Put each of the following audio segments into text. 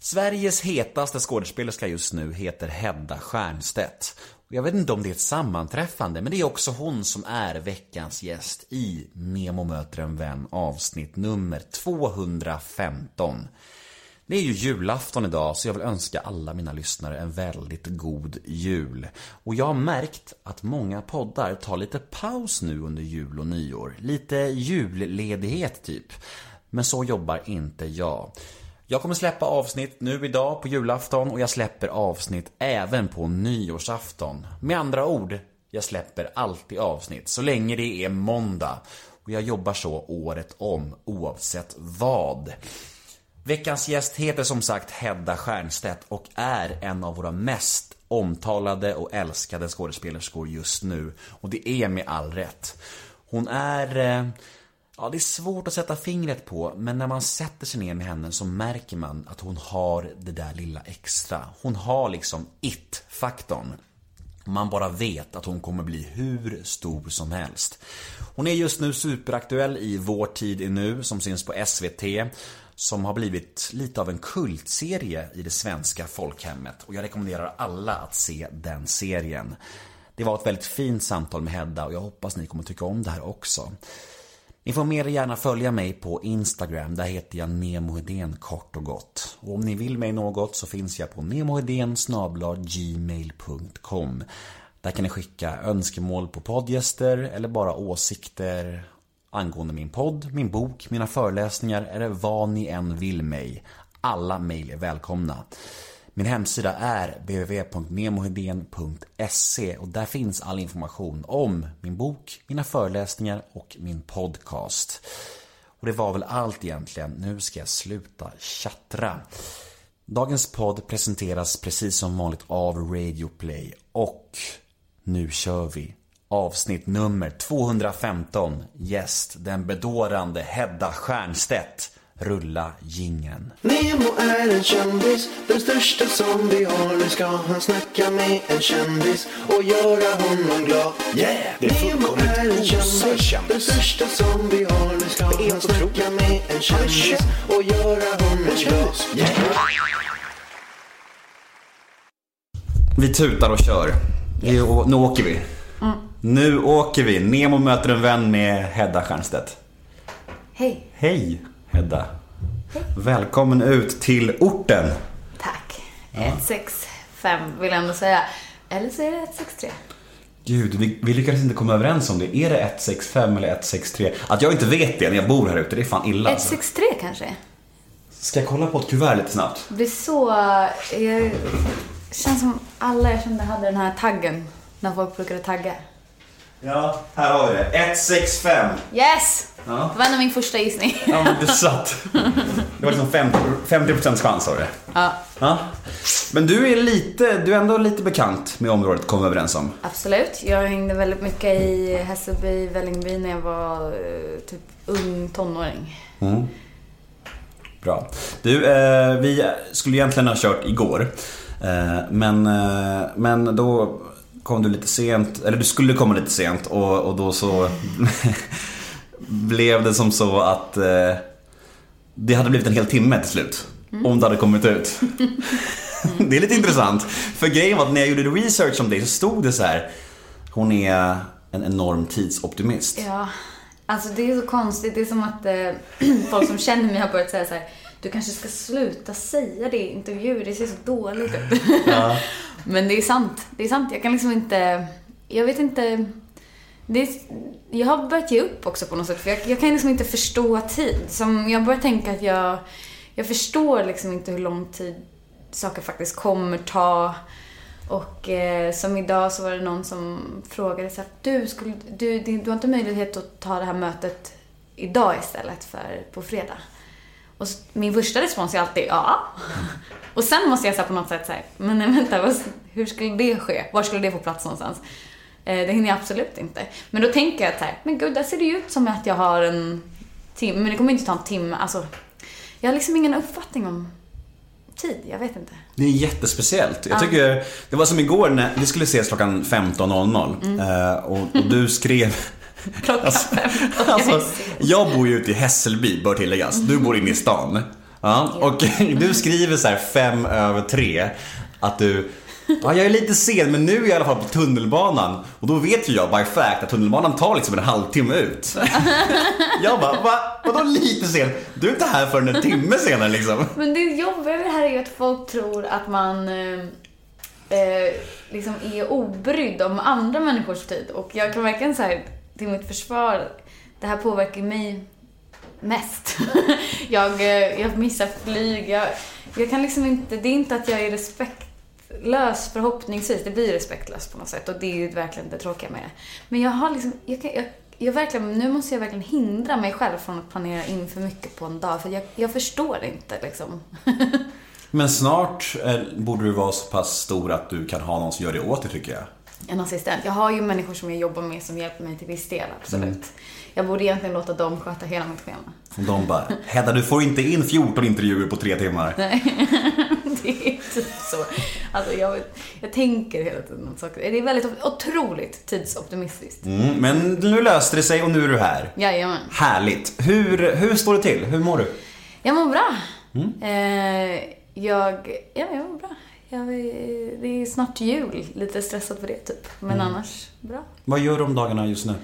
Sveriges hetaste skådespelerska just nu heter Hedda Stiernstedt. Jag vet inte om det är ett sammanträffande, men det är också hon som är veckans gäst i Nemo möter en vän avsnitt nummer 215. Det är ju julafton idag, så jag vill önska alla mina lyssnare en väldigt god jul. Och jag har märkt att många poddar tar lite paus nu under jul och nyår. Lite julledighet typ. Men så jobbar inte jag. Jag kommer släppa avsnitt nu idag på julafton och jag släpper avsnitt även på nyårsafton. Med andra ord, jag släpper alltid avsnitt så länge det är måndag. Och jag jobbar så året om, oavsett vad. Veckans gäst heter som sagt Hedda Stiernstedt och är en av våra mest omtalade och älskade skådespelerskor just nu. Och det är med all rätt. Hon är eh, Ja, det är svårt att sätta fingret på, men när man sätter sig ner med henne så märker man att hon har det där lilla extra. Hon har liksom it-faktorn. Man bara vet att hon kommer bli hur stor som helst. Hon är just nu superaktuell i Vår tid är nu, som syns på SVT. Som har blivit lite av en kultserie i det svenska folkhemmet. Och jag rekommenderar alla att se den serien. Det var ett väldigt fint samtal med Hedda och jag hoppas ni kommer tycka om det här också. Ni får mer gärna följa mig på Instagram. Där heter jag Nemohedén kort och gott. Och om ni vill mig något så finns jag på nemohedén gmail.com. Där kan ni skicka önskemål på poddgäster eller bara åsikter angående min podd, min bok, mina föreläsningar eller vad ni än vill mig. Alla mejl är välkomna. Min hemsida är www.nemohedén.se och där finns all information om min bok, mina föreläsningar och min podcast. Och det var väl allt egentligen. Nu ska jag sluta tjattra. Dagens podd presenteras precis som vanligt av Radio Play och nu kör vi. Avsnitt nummer 215. Gäst, den bedårande Hedda Stiernstedt. Rulla gingen. Nemo är en kändis, den största som vi har. Nu ska han snacka med en kändis och göra honom glad. Yeah! Det är Nemo är en kändis, den största som vi har. Nu ska han snacka med en kändis och göra honom glad. Yeah! Vi tutar och kör. Nu, nu åker vi. Nu åker vi. Nemo möter en vän med Hedda Stiernstedt. Hej. Hej Hedda. Välkommen ut till orten. Tack. 165 vill jag ändå säga. Eller så är det 163. Gud, vi, vi lyckades inte komma överens om det. Är det 165 eller 163? Att jag inte vet det när jag bor här ute, det är fan illa. Alltså. 163 kanske? Ska jag kolla på ett kuvert lite snabbt? Det blir så... Jag, känns som alla jag kände hade den här taggen. När folk brukade tagga. Ja, här har vi det. 165. Yes! Ja. Det var ändå min första gissning. Ja, men det satt. Det var liksom 50, 50% chans har du. Ja, Ja. Men du är lite, du är ändå lite bekant med området, kom vi överens om. absolut. Jag hängde väldigt mycket i Hässelby, Vällingby när jag var eh, typ ung tonåring. Bra. Du, eh, vi skulle egentligen ha kört igår. Eh, men, eh, men då kom du lite sent, eller du skulle komma lite sent och, och då så blev det som så att eh, det hade blivit en hel timme till slut. Om det hade kommit ut. det är lite intressant. För grejen var att när jag gjorde research om dig så stod det så här. Hon är en enorm tidsoptimist. Ja, alltså det är så konstigt. Det är som att eh, folk som känner mig har börjat säga så här. Du kanske ska sluta säga det i intervjuer, det ser så dåligt ut. Men det är sant. Det är sant. Jag kan liksom inte... Jag vet inte... Det är, jag har börjat ge upp också på något sätt. För jag, jag kan liksom inte förstå tid. Som jag börjar tänka att jag... Jag förstår liksom inte hur lång tid saker faktiskt kommer ta. Och eh, som idag så var det någon som frågade så att du, skulle, du, du har inte möjlighet att ta det här mötet idag istället för på fredag. Och så, min första respons är alltid ja. Och sen måste jag säga på något sätt säga, men nej, vänta, vad, hur skulle det ske? Var skulle det få plats någonstans? Eh, det hinner jag absolut inte. Men då tänker jag att här, men gud, där ser det ju ut som att jag har en timme, men det kommer inte ta en timme. Alltså, jag har liksom ingen uppfattning om tid, jag vet inte. Det är jättespeciellt. Jag tycker, det var som igår när vi skulle ses klockan 15.00 eh, och, och du skrev Klockan Alltså. Alltså, jag bor ju ute i Hässelby, bör tilläggas. Du bor inne i stan. Ja, och du skriver så här fem över tre att du Ja, jag är lite sen men nu är jag i alla fall på tunnelbanan och då vet ju jag by fact att tunnelbanan tar liksom en halvtimme ut. jag bara, va? Vadå lite sen? Du är inte här förrän en timme senare liksom. Men det jobbiga med det här är ju att folk tror att man eh, eh, liksom är obrydd om andra människors tid. Och jag kan verkligen säga till mitt försvar, det här påverkar mig mest. jag, eh, jag missar flyg, jag, jag kan liksom inte, det är inte att jag är respektlös förhoppningsvis, det blir respektlöst på något sätt och det är ju verkligen det tråkiga med det. Men jag har liksom, jag kan, jag, jag verkligen, nu måste jag verkligen hindra mig själv från att planera in för mycket på en dag, för jag, jag förstår inte liksom. Men snart eh, borde du vara så pass stor att du kan ha någon som gör det åt dig tycker jag. En assistent. Jag har ju människor som jag jobbar med som hjälper mig till viss del, absolut. Mm. Jag borde egentligen låta dem sköta hela mitt schema. Och de bara, Hedda du får inte in 14 intervjuer på tre timmar. Nej, det är typ så. Alltså jag, jag tänker hela tiden att saker, det är väldigt otroligt tidsoptimistiskt. Mm, men nu löste det sig och nu är du här. Jajamän. Härligt. Hur, hur står det till? Hur mår du? Jag mår bra. Eh, jag, ja, jag mår bra. Jag, det är snart jul, lite stressad för det typ. Men annars bra. Vad gör du om dagarna just nu?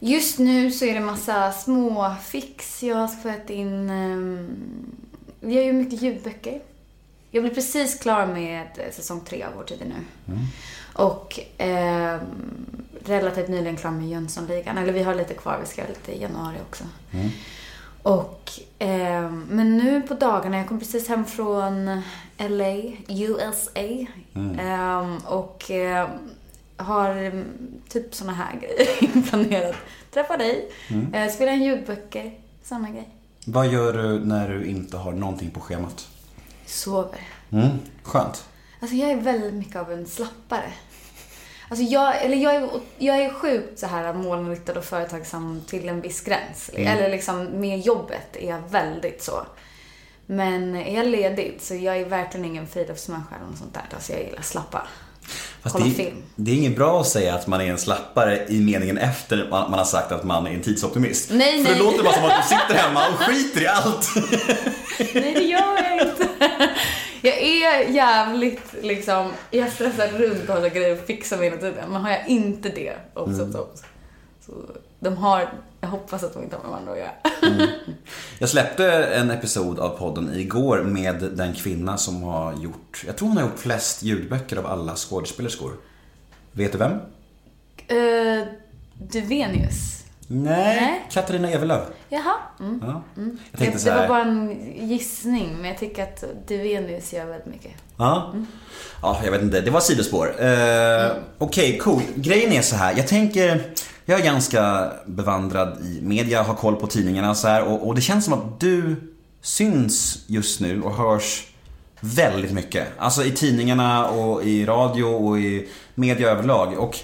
Just nu så är det massa små fix. Jag har spelat in... Um, vi gör ju mycket ljudböcker. Jag blev precis klar med eh, säsong tre av Vår tid nu. Och ehm, relativt nyligen klar med Jönssonligan. Eller vi har lite kvar, vi ska göra lite i januari också. Och, ehm, men nu på dagarna, jag kom precis hem från LA, USA. Ehm, och ehm, har mm, typ såna här grejer planerat. Träffa dig, eh, spela in ljudböcker, samma grej. Vad gör du när du inte har någonting på schemat? Sover. Mm, skönt. Alltså jag är väldigt mycket av en slappare. Alltså jag, eller jag, är, jag är sjukt så här målinriktad och företagsam till en viss gräns. Eller liksom med jobbet är jag väldigt så. Men är jag ledig så jag är verkligen ingen friluftsmänniska eller något sånt där. Alltså jag gillar slappa. Fast Kolla det, film. det är inget bra att säga att man är en slappare i meningen efter man, man har sagt att man är en tidsoptimist. Nej, För det nej. låter bara som att du sitter hemma och skiter i allt. Nej, det gör jag inte. Jag är jävligt liksom, jag stressar runt och har grejer att fixa mig hela tiden. Men har jag inte det, obs, obs, obs. Så de har, jag hoppas att de inte har med varandra att göra. Jag släppte en episod av podden igår med den kvinna som har gjort, jag tror hon har gjort flest ljudböcker av alla skådespelerskor. Vet du vem? Uh, Duvenius. Nej, Nej. Katarina Evelöv. Jaha. Mm. Ja. Jag Det, tänkte så det var här, bara en gissning, men jag tycker att Duvenius gör väldigt mycket. Ja. ja, jag vet inte. Det var sidospår. Eh, Okej, cool. Grejen är så här. Jag tänker, jag är ganska bevandrad i media, har koll på tidningarna och så här. Och, och det känns som att du syns just nu och hörs väldigt mycket. Alltså i tidningarna och i radio och i media överlag. Och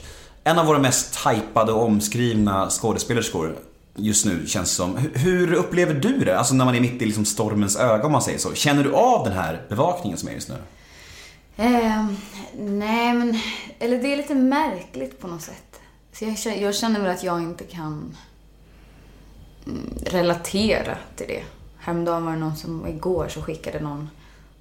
en av våra mest hypade och omskrivna skådespelerskor just nu känns som. Hur- upplever du det? Alltså när man är mitt i liksom stormens öga om man säger så. Känner du av den här bevakningen som är just nu? Eh, nej, men... Eller det är lite märkligt på något sätt. Så jag, känner- jag känner väl att jag inte kan mm, relatera till det. Häromdagen var det någon som, igår så skickade någon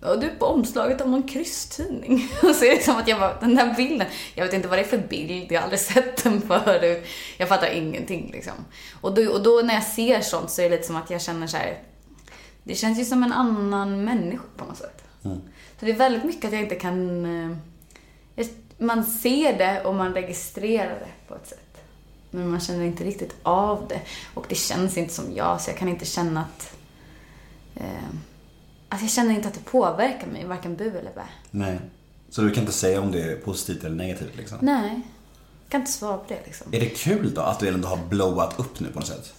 Ja, du är på omslaget av någon krysstidning. Och så är det som att jag bara, den där bilden, jag vet inte vad det är för bild, jag har aldrig sett den förut. Jag fattar ingenting liksom. Och då, och då när jag ser sånt så är det lite som att jag känner så här. det känns ju som en annan människa på något sätt. Så det är väldigt mycket att jag inte kan... eh, jag- Man ser det och man registrerar det på ett sätt. Men man känner inte riktigt av det. Och det känns inte som jag, så jag kan inte känna att... Eh, alltså jag känner inte att det påverkar mig, varken bu eller bä. Nej. Så du kan inte säga om det är positivt eller negativt liksom? Nej. Jag kan inte svara på det liksom. Är det kul då att du ändå har blowat upp nu på något sätt?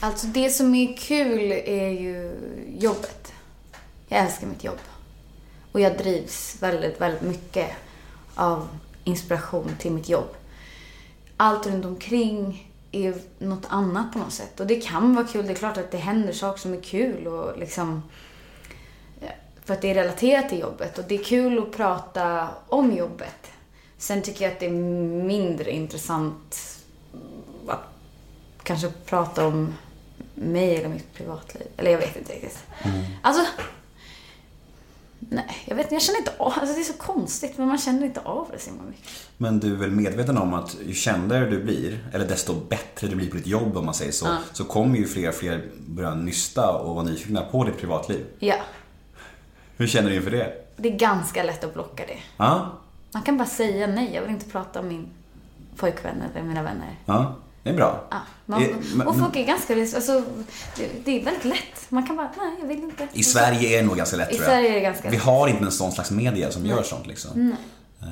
Alltså det som är kul är ju jobbet. Jag älskar mitt jobb. Och jag drivs väldigt, väldigt mycket av inspiration till mitt jobb. Allt runt omkring är något annat på något sätt. Och det kan vara kul. Det är klart att det händer saker som är kul och liksom... För att det är relaterat till jobbet. Och det är kul att prata om jobbet. Sen tycker jag att det är mindre intressant att kanske prata om mig eller mitt privatliv. Eller jag vet inte riktigt. Alltså, nej, jag vet inte, jag känner inte av, alltså det är så konstigt men man känner inte av det så himla mycket. Men du är väl medveten om att ju kändare du blir, eller desto bättre du blir på ditt jobb om man säger så, så kommer ju fler och fler börja nysta och vara nyfikna på ditt privatliv. Ja, Hur känner du inför det? det är ganska lätt att blocka det. Ja, Man kan bara säga nej, jag vill inte prata om min pojkvän eller mina vänner. ja, det är bra. Ja, man, Eh, men- och folk är ganska, alltså, det, det är väldigt lätt. Man kan bara, nej jag vill inte. I Sverige är det nog ganska lätt I tror jag. Sverige är det ganska Vi lätt. har inte en sån slags media som gör sånt liksom. Eh,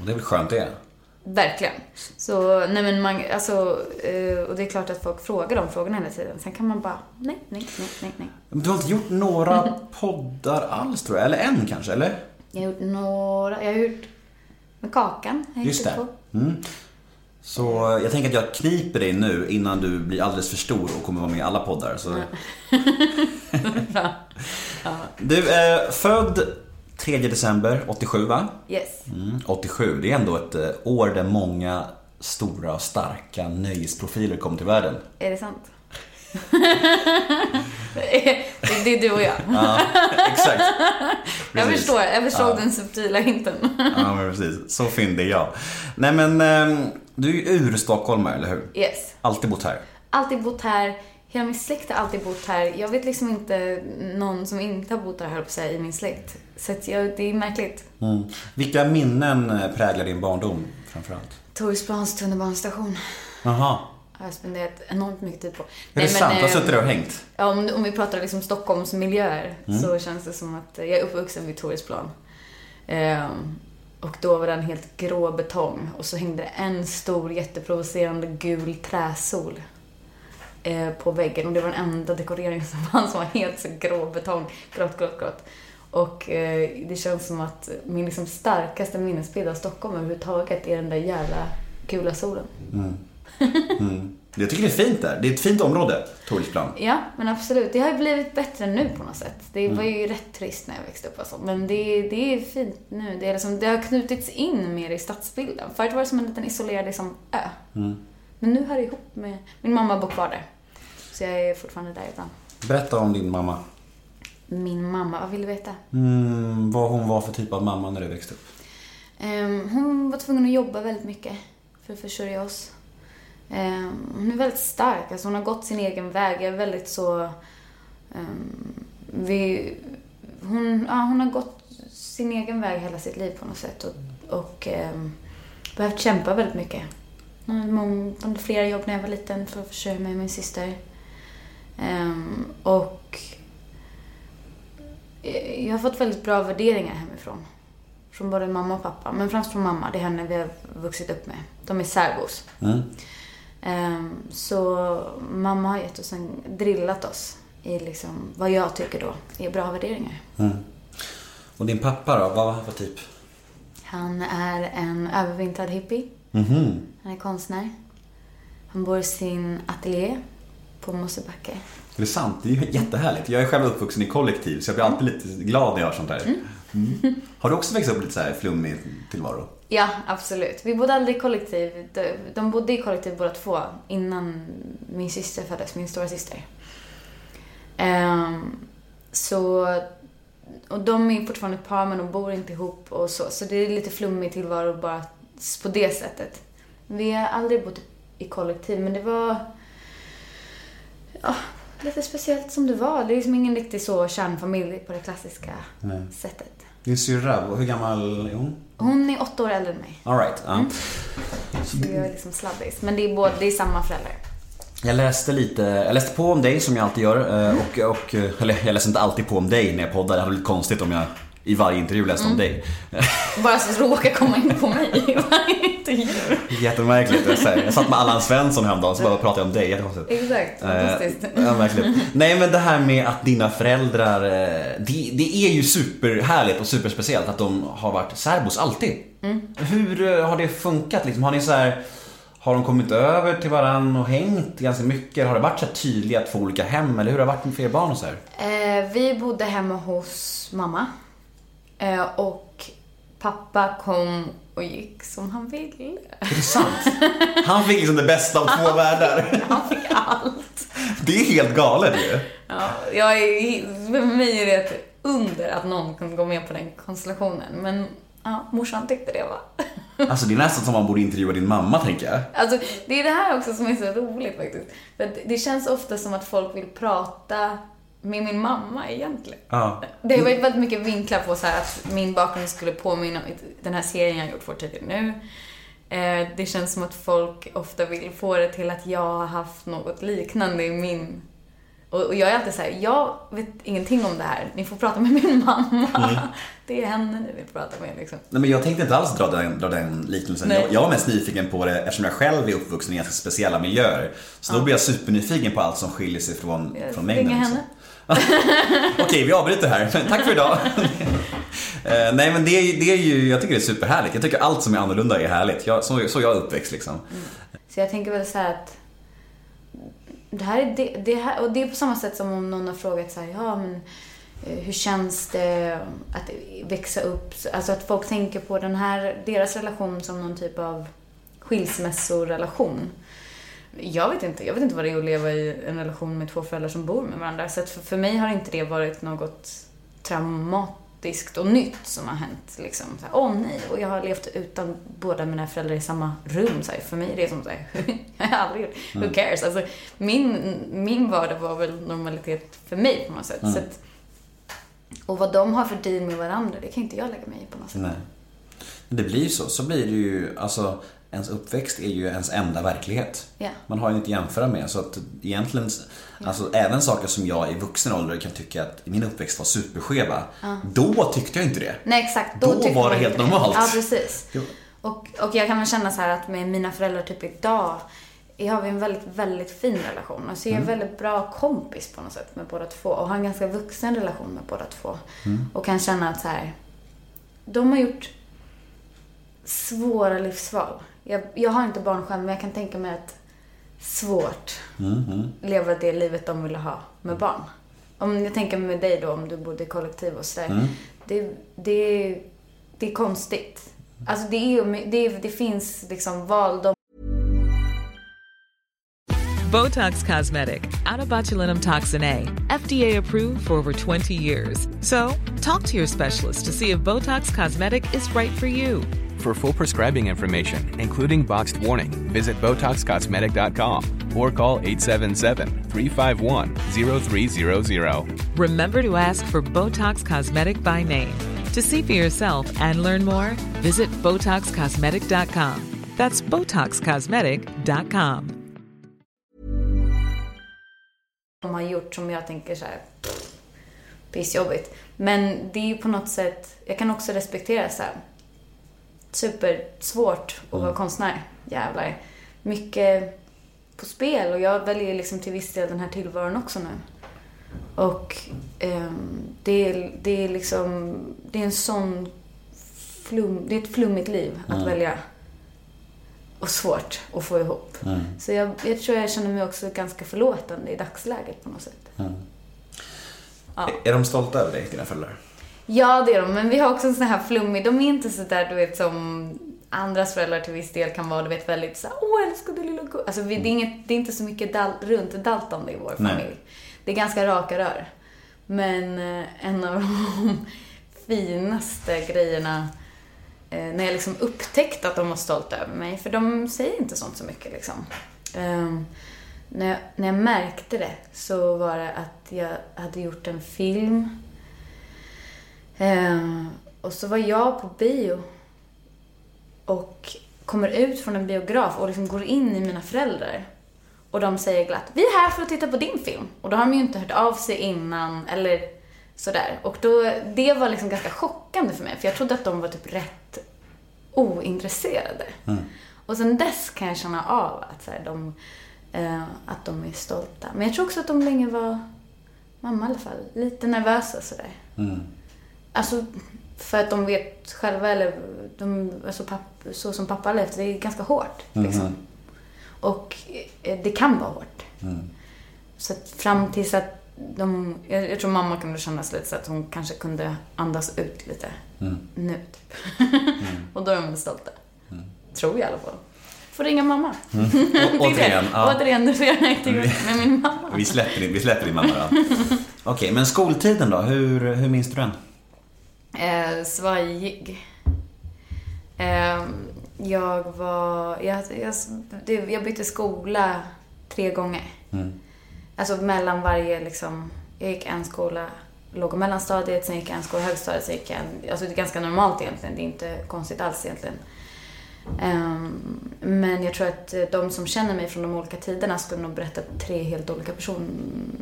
Och det är väl skönt det. Verkligen. Så, nej men man, alltså, eh, och det är klart att folk frågar de frågorna hela tiden. Sen kan man bara, nej, nej, nej, nej, nej. Du har inte gjort några poddar alls tror jag, eller en kanske, eller? Jag har gjort några, jag har gjort med Kakan. Just det. på. Mm. Så jag tänker att jag kniper dig nu innan du blir alldeles för stor och kommer vara med i alla poddar. Så... Du är född 3 december 87 va? Yes. Mm, 87, det är ändå ett eh, år där många stora och starka nöjesprofiler kom till världen. Är det sant? det, är- du och jag. Ja, exakt. Jag Precis. förstår, jag förstod den subtila hinten. Ja, men precis. Så fyndig är jag. Nej men, ehm, du är ju ur stockholmare, eller hur? Yes. Alltid bott här. Alltid bott här. Hela min släkt har alltid bott här. Jag vet liksom inte någon som inte har bott här, höll på säga, i min släkt. Så att jag, det är märkligt. Mm. Vilka minnen eh, präglar din barndom framförallt? Torsplans tunnelbanestation Jaha. har jag spenderat enormt mycket tid på. Är det sant? Du har eh, suttit där och hängt? Ja, om, om vi pratar liksom Stockholms miljöer Mm. så känns det som att jag är uppvuxen vid Torgsplan. Ehm, och då var den helt grå betong och så hängde det en stor jätteprovocerande gul träsol eh, på väggen och det var den enda dekoreringen som fanns som var helt så grå betong, grått, grått, grått. Och eh, det känns som att min liksom starkaste minnesbild av Stockholm överhuvudtaget är den där jävla gula solen. Mm. Jag tycker det är fint där. Det är ett fint område, Torgsplan. Ja, men absolut. Det har ju blivit bättre nu på något sätt. Det Mm. var ju rätt trist när jag växte upp och så. Men det, det är fint nu. Det, är liksom, det har knutits in mer i stadsbilden. Förut var det som en liten isolerad liksom, ö. Mm. Men nu hör det ihop med... Min mamma bor kvar där. Så jag är fortfarande där ibland. Berätta om din mamma. Min mamma, vad vill du veta? Mm, vad hon var för typ av mamma när du växte upp. Ehm, hon var tvungen att jobba väldigt mycket för att försörja oss. Eh, hon är väldigt stark, alltså hon har gått sin egen väg. Jag är väldigt så... Eh, vi, hon, ja, hon har gått sin egen väg hela sitt liv på något sätt och, och eh, behövt kämpa väldigt mycket. Hon hade flera jobb när jag var liten för att försörja mig och min syster. Ehm, och eh, jag har fått väldigt bra värderingar hemifrån. Från både mamma och pappa. Men främst från mamma. Det är henne vi har vuxit upp med. De är särbos. Mm. Ehm, så mamma har gett oss en, drillat oss i liksom vad jag tycker då är bra värderingar. Mm. Och din pappa då, vad var typ? Han är en övervintrad hippie. Mhm. Han är konstnär. Han bor i sin ateljé på Mosebacke. Är det sant? Det är ju jättehärligt. Jag är själv uppvuxen i kollektiv så jag blir alltid lite glad när jag hör sånt här. Mm. Mm. Har du också växt upp lite så här flummig tillvaro? Ja, absolut. Vi bodde aldrig i kollektiv. De, bodde i kollektiv båda två innan min syster föddes, min stora syster. Um, så, och de är fortfarande ett par men de bor inte ihop och så. Så det är lite flummig tillvaro bara på det sättet. Vi har aldrig bott i kollektiv men det var ja, lite speciellt som det var. Det är liksom ingen riktig så kärnfamilj på det klassiska Nej. sättet. Din syrra, hur gammal är hon? Hon är åtta år äldre än mig. All right. Ja. Så jag är liksom sladdis. Men det är, både, det är samma föräldrar. Jag läste lite, jag läste på om dig som jag alltid gör. eh, Och, och, eller jag läser inte alltid på om dig när jag poddar. Det hade blivit konstigt om jag i varje intervju läste om dig. Bara så råkar komma in på mig i varje intervju. Jättemärkligt. Jag, jag satt med Allan Svensson häromdagen så bara pratade jag om dig. Jättekonstigt. Exakt, fantastiskt. Eh, ja, verkligen. Nej men det här med att dina föräldrar, eh, det, det är ju superhärligt och superspeciellt att de har varit särbos alltid. Hur eh, har det funkat liksom? Har ni så här, har de kommit över till varann och hängt ganska mycket? Har det varit så tydliga två olika hem eller hur har det varit för er barn och så här? Eh, vi bodde hemma hos mamma. Eh, och pappa kom och gick som han ville. Är det sant? Han fick liksom det bästa av två världar. Han fick allt. Det är helt galet ju. Ja, jag är, för mig är det ett under att någon kan gå med på den konstellationen. Men ja, morsan tyckte det va. Alltså det är nästan som man borde intervjua din mamma tänker jag. Alltså, det är det här också som är så roligt faktiskt. För det känns ofta som att folk vill prata med min mamma egentligen. Ja. Det har varit väldigt mycket vinklar på så att min bakgrund skulle påminna om den här serien jag gjort för tidigare nu. Eh, Det känns som att folk ofta vill få det till att jag har haft något liknande i min... Och jag är alltid så här, jag vet ingenting om det här. Ni får prata med min mamma. Det är henne ni vill prata med liksom. Nej, men jag tänkte inte alls dra den, dra den liknelsen. Jag, jag var mest nyfiken på det eftersom jag själv är uppvuxen i ganska speciella miljöer. Så då blir jag supernyfiken på allt som skiljer sig från, Jag från mängden. ringa liksom. henne. Okej, vi avbryter här. Tack för idag. Eh, nej men det är, det är ju, jag tycker det är superhärligt. Jag tycker allt som är annorlunda är härligt. Jag, så, så jag är uppväxt liksom. Mm. Så jag tänker väl så här att det här är det, det här, och det är på samma sätt som om någon har frågat så här, ja men eh, hur känns det att växa upp? Alltså att folk tänker på den här, deras relation som någon typ av skilsmässorelation. Jag vet inte, jag vet inte vad det är att leva i en relation med två föräldrar som bor med varandra. Så för, för mig har inte det varit något traumatiskt och nytt som har hänt. Liksom. Så här, Åh nej, och jag har levt utan båda mina föräldrar i samma rum. Så här. För mig är det som så här, jag har aldrig gjort, who cares? Alltså, min, min vardag var väl normalitet för mig på något sätt. Så att, och vad de har för deal med varandra, det kan inte jag lägga mig i på något sätt. Nej. Det blir ju så. Så blir det ju, alltså ens uppväxt är ju ens enda verklighet. Ja. Man har ju inget att jämföra med. Så att egentligen, alltså även saker som jag i vuxen ålder kan tycka att min uppväxt var superskeva. Då tyckte jag inte det. Nej, exakt. Då tyckte var det helt inte normalt. Ja, precis. Och, och jag kan väl känna så här att med mina föräldrar typ idag jag har vi en väldigt, väldigt fin relation. Alltså jag är en Mm. väldigt bra kompis på något sätt med båda två. Och har en ganska vuxen relation med båda två. Mm. Och kan känna att så här, de har gjort svåra livsval. Jag, jag har inte barn själv, men jag kan tänka mig att svårt Mm, leva det livet de ville ha med barn. Om jag tänker med dig då, om du bodde i kollektiv och sådär. Mm. Det, det, det är konstigt. Alltså det, är, det, det finns liksom val de Botox Cosmetic, out of botulinum toxin A, FDA approved for over 20 years. So, talk to your specialist to see if Botox Cosmetic is right for you. For full prescribing information, including boxed warning, visit BotoxCosmetic.com or call 877-351-0300. Remember to ask for Botox Cosmetic by name. To see for yourself and learn more, visit BotoxCosmetic.com. That's BotoxCosmetic.com. de har gjort som jag tänker så här pff, pissjobbigt. Men det är ju på något sätt, jag kan också respektera så här supersvårt att vara konstnär. Jävlar. Mycket på spel och jag väljer liksom till viss del den här tillvaron också nu. Och ehm, det, är, det är liksom, det är en sån flum, det är ett flummigt liv att välja. Och svårt att få ihop. Så jag, jag tror jag känner mig också ganska förlåtande i dagsläget på något sätt. Ja. Är de stolta över dig, dina föräldrar? Ja, det är de. Men vi har också en sån här flummig, de är inte så där, du vet, som andras föräldrar till viss del kan vara, du vet, väldigt så här, åh älskar du lilla gu-" Alltså, vi, det, är inget, det är inte så mycket dal, runt Dalton i vår Nej. familj. Det är ganska raka rör. Men eh, en av de finaste grejerna eh, när jag liksom upptäckte att de var stolta över mig, för de säger inte sånt så mycket liksom. Ehm, när, jag, när jag märkte det så var det att jag hade gjort en film Ehm, och så var jag på bio och kommer ut från en biograf och liksom går in i mina föräldrar. Och de säger glatt, vi är här för att titta på din film. Och då har de ju inte hört av sig innan eller sådär. Och då, det var liksom ganska chockande för mig, för jag trodde att de var typ rätt ointresserade. Och sen dess kan jag känna av att, så här, de, eh, att de är stolta. Men jag tror också att de länge var, mamma i alla fall, lite nervösa sådär. Alltså, för att de vet själva, eller de, alltså papp, så som pappa levt, det är ganska hårt. Liksom. Och eh, det kan vara hårt. Så att fram tills att de, jag, jag tror mamma kunde kännas lite så att hon kanske kunde andas ut lite nu, typ. Och då är de stolta. Tror jag i alla fall. får ringa mamma. Å- återigen, ja. Återigen, nu får jag inte gå med min mamma. Vi släpper din, vi släpper din mamma då. Okej, men skoltiden då? Hur, hur minns du den? Eh, svajig. Eh, jag var... Jag, jag, jag bytte skola tre gånger. Alltså mellan varje liksom... Jag gick en skola låg och mellanstadiet, sen gick jag en skola högstadiet, sen gick jag en... Alltså det är ganska normalt egentligen. Det är inte konstigt alls egentligen. Ehm, men jag tror att de som känner mig från de olika tiderna skulle nog berätta tre helt olika person,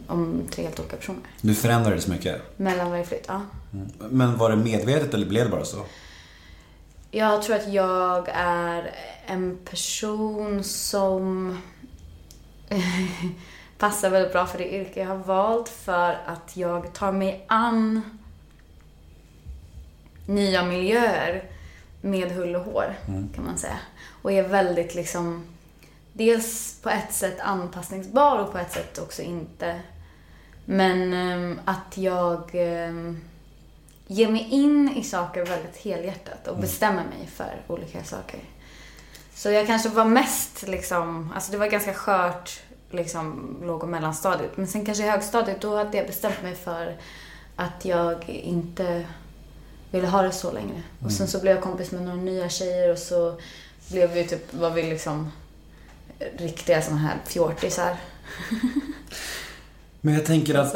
om tre helt olika personer. Du förändrades mycket. Mellan varje flytt, ja. Men var det medvetet eller blev det bara så? Jag tror att jag är en person som passar väldigt bra för det yrke jag har valt för att jag tar mig an nya miljöer med hull och hår, kan man säga. Och är väldigt liksom, dels på ett sätt anpassningsbar och på ett sätt också inte. Men ehm, att jag ehm, ger mig in i saker väldigt helhjärtat och bestämmer mig för olika saker. Så jag kanske var mest liksom, alltså det var ganska skört liksom låg och mellanstadiet. Men sen kanske i högstadiet, då hade jag bestämt mig för att jag inte ville ha det så längre. Och sen så blev jag kompis med några nya tjejer och så blev vi typ, var vi liksom riktiga såna här fjortisar. Men jag tänker att.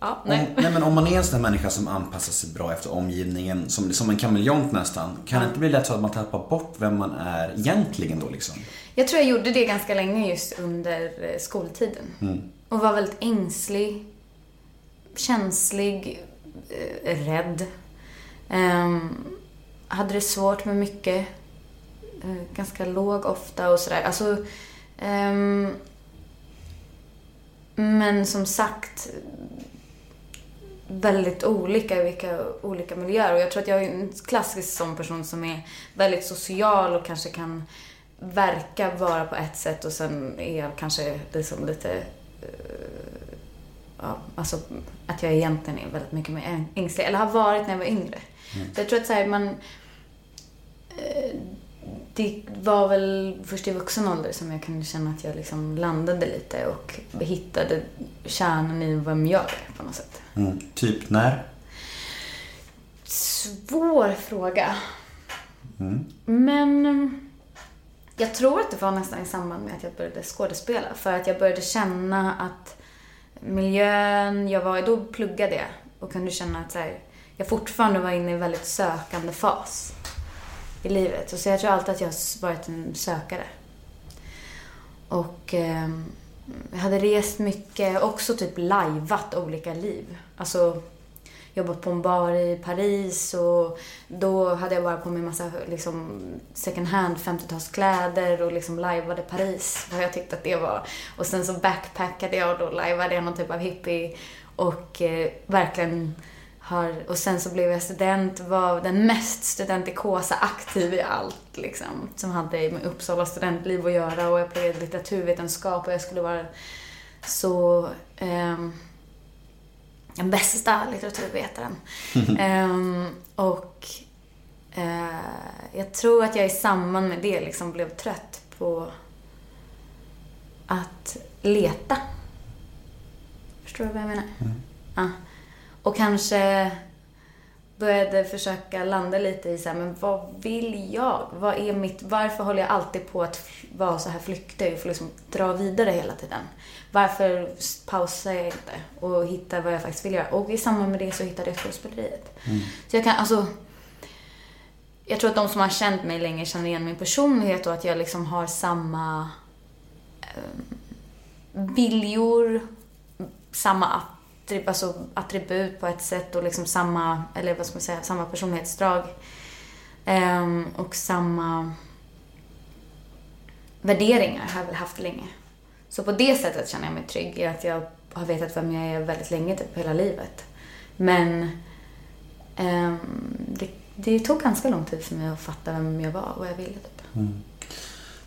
Ja, Om, nej. nej men om man är en sån här människa som anpassar sig bra efter omgivningen, som, som en kameleont nästan, kan det inte bli lätt så att man tappar bort vem man är egentligen då liksom? Jag tror jag gjorde det ganska länge just under eh, skoltiden. Och var väldigt ängslig, känslig, eh, rädd. Um, hade det svårt med mycket. Uh, ganska låg ofta och sådär. Alltså, um, men som sagt, väldigt olika i vilka olika miljöer. Och jag tror att jag är en klassisk sån person som är väldigt social och kanske kan verka vara på ett sätt och sen är jag kanske liksom lite... Uh, ja, alltså att jag egentligen är väldigt mycket mer ängslig. Eller har varit när jag var yngre. Så jag tror att så här, man... eh, Det var väl först i vuxen ålder som jag kunde känna att jag liksom landade lite och hittade kärnan i vem jag är på något sätt. Mm. Typ när? Svår fråga. Men mm, jag tror att det var nästan i samband med att jag började skådespela. För att jag började känna att miljön jag var i, då pluggade jag och kunde känna att så här, jag fortfarande var inne i en väldigt sökande fas i livet. Och så jag tror alltid att jag har varit en sökare. Och eh, jag hade rest mycket, också typ lajvat olika liv. Alltså jobbat på en bar i Paris och då hade jag bara på mig massa liksom, second hand 50-talskläder och liksom lajvade Paris. Vad jag tyckte att det var. Och sen så backpackade jag och då lajvade jag någon typ av hippie och eh, verkligen har, och sen så blev jag student, var den mest studentikosa aktiv i allt liksom. Som hade med Uppsala studentliv att göra och jag pluggade litteraturvetenskap och jag skulle vara så ehm, den bästa litteraturvetaren. Ehm, och eh, jag tror att jag i samband med det liksom blev trött på att leta. Förstår du vad jag menar? Ja. Och kanske började försöka landa lite i så här, men vad vill jag? Vad är mitt, varför håller jag alltid på att vara så här flyktig och få liksom dra vidare hela tiden? Varför pausar jag inte och hittar vad jag faktiskt vill göra? Och i samband med det så hittade jag skådespeleriet. Så jag kan, alltså, jag tror att de som har känt mig länge känner igen min personlighet och att jag liksom har samma eh, viljor, samma attrib- alltså attribut på ett sätt och liksom samma, eller vad ska man säga, samma personlighetsdrag. Um, och samma värderingar har jag väl haft länge. Så på det sättet känner jag mig trygg i att jag har vetat vem jag är väldigt länge, typ hela livet. Men um, det, det tog ganska lång tid för mig att fatta vem jag var och vad jag ville. Typ. Mm.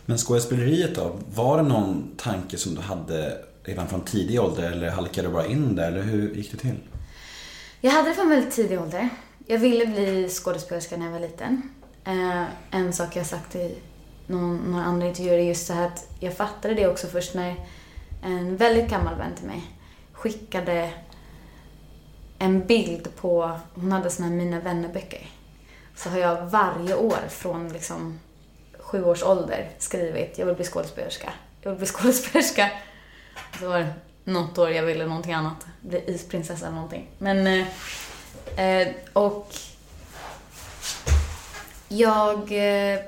Men skådespeleriet då? Var det någon tanke som du hade redan från tidig ålder eller halkade du bara in där eller hur gick det till? Jag hade det från väldigt tidig ålder. Jag ville bli skådespelerska när jag var liten. Eh, en sak jag sagt i någon, några andra intervjuer är just så här att jag fattade det också först när en väldigt gammal vän till mig skickade en bild på, hon hade såna här Mina vännerböcker. Så har jag varje år från liksom sju års ålder skrivit, jag vill bli skådespelerska, jag vill bli skådespelerska. Så var det något år jag ville någonting annat, bli isprinsessa eller någonting. Men, eh, eh och jag, eh,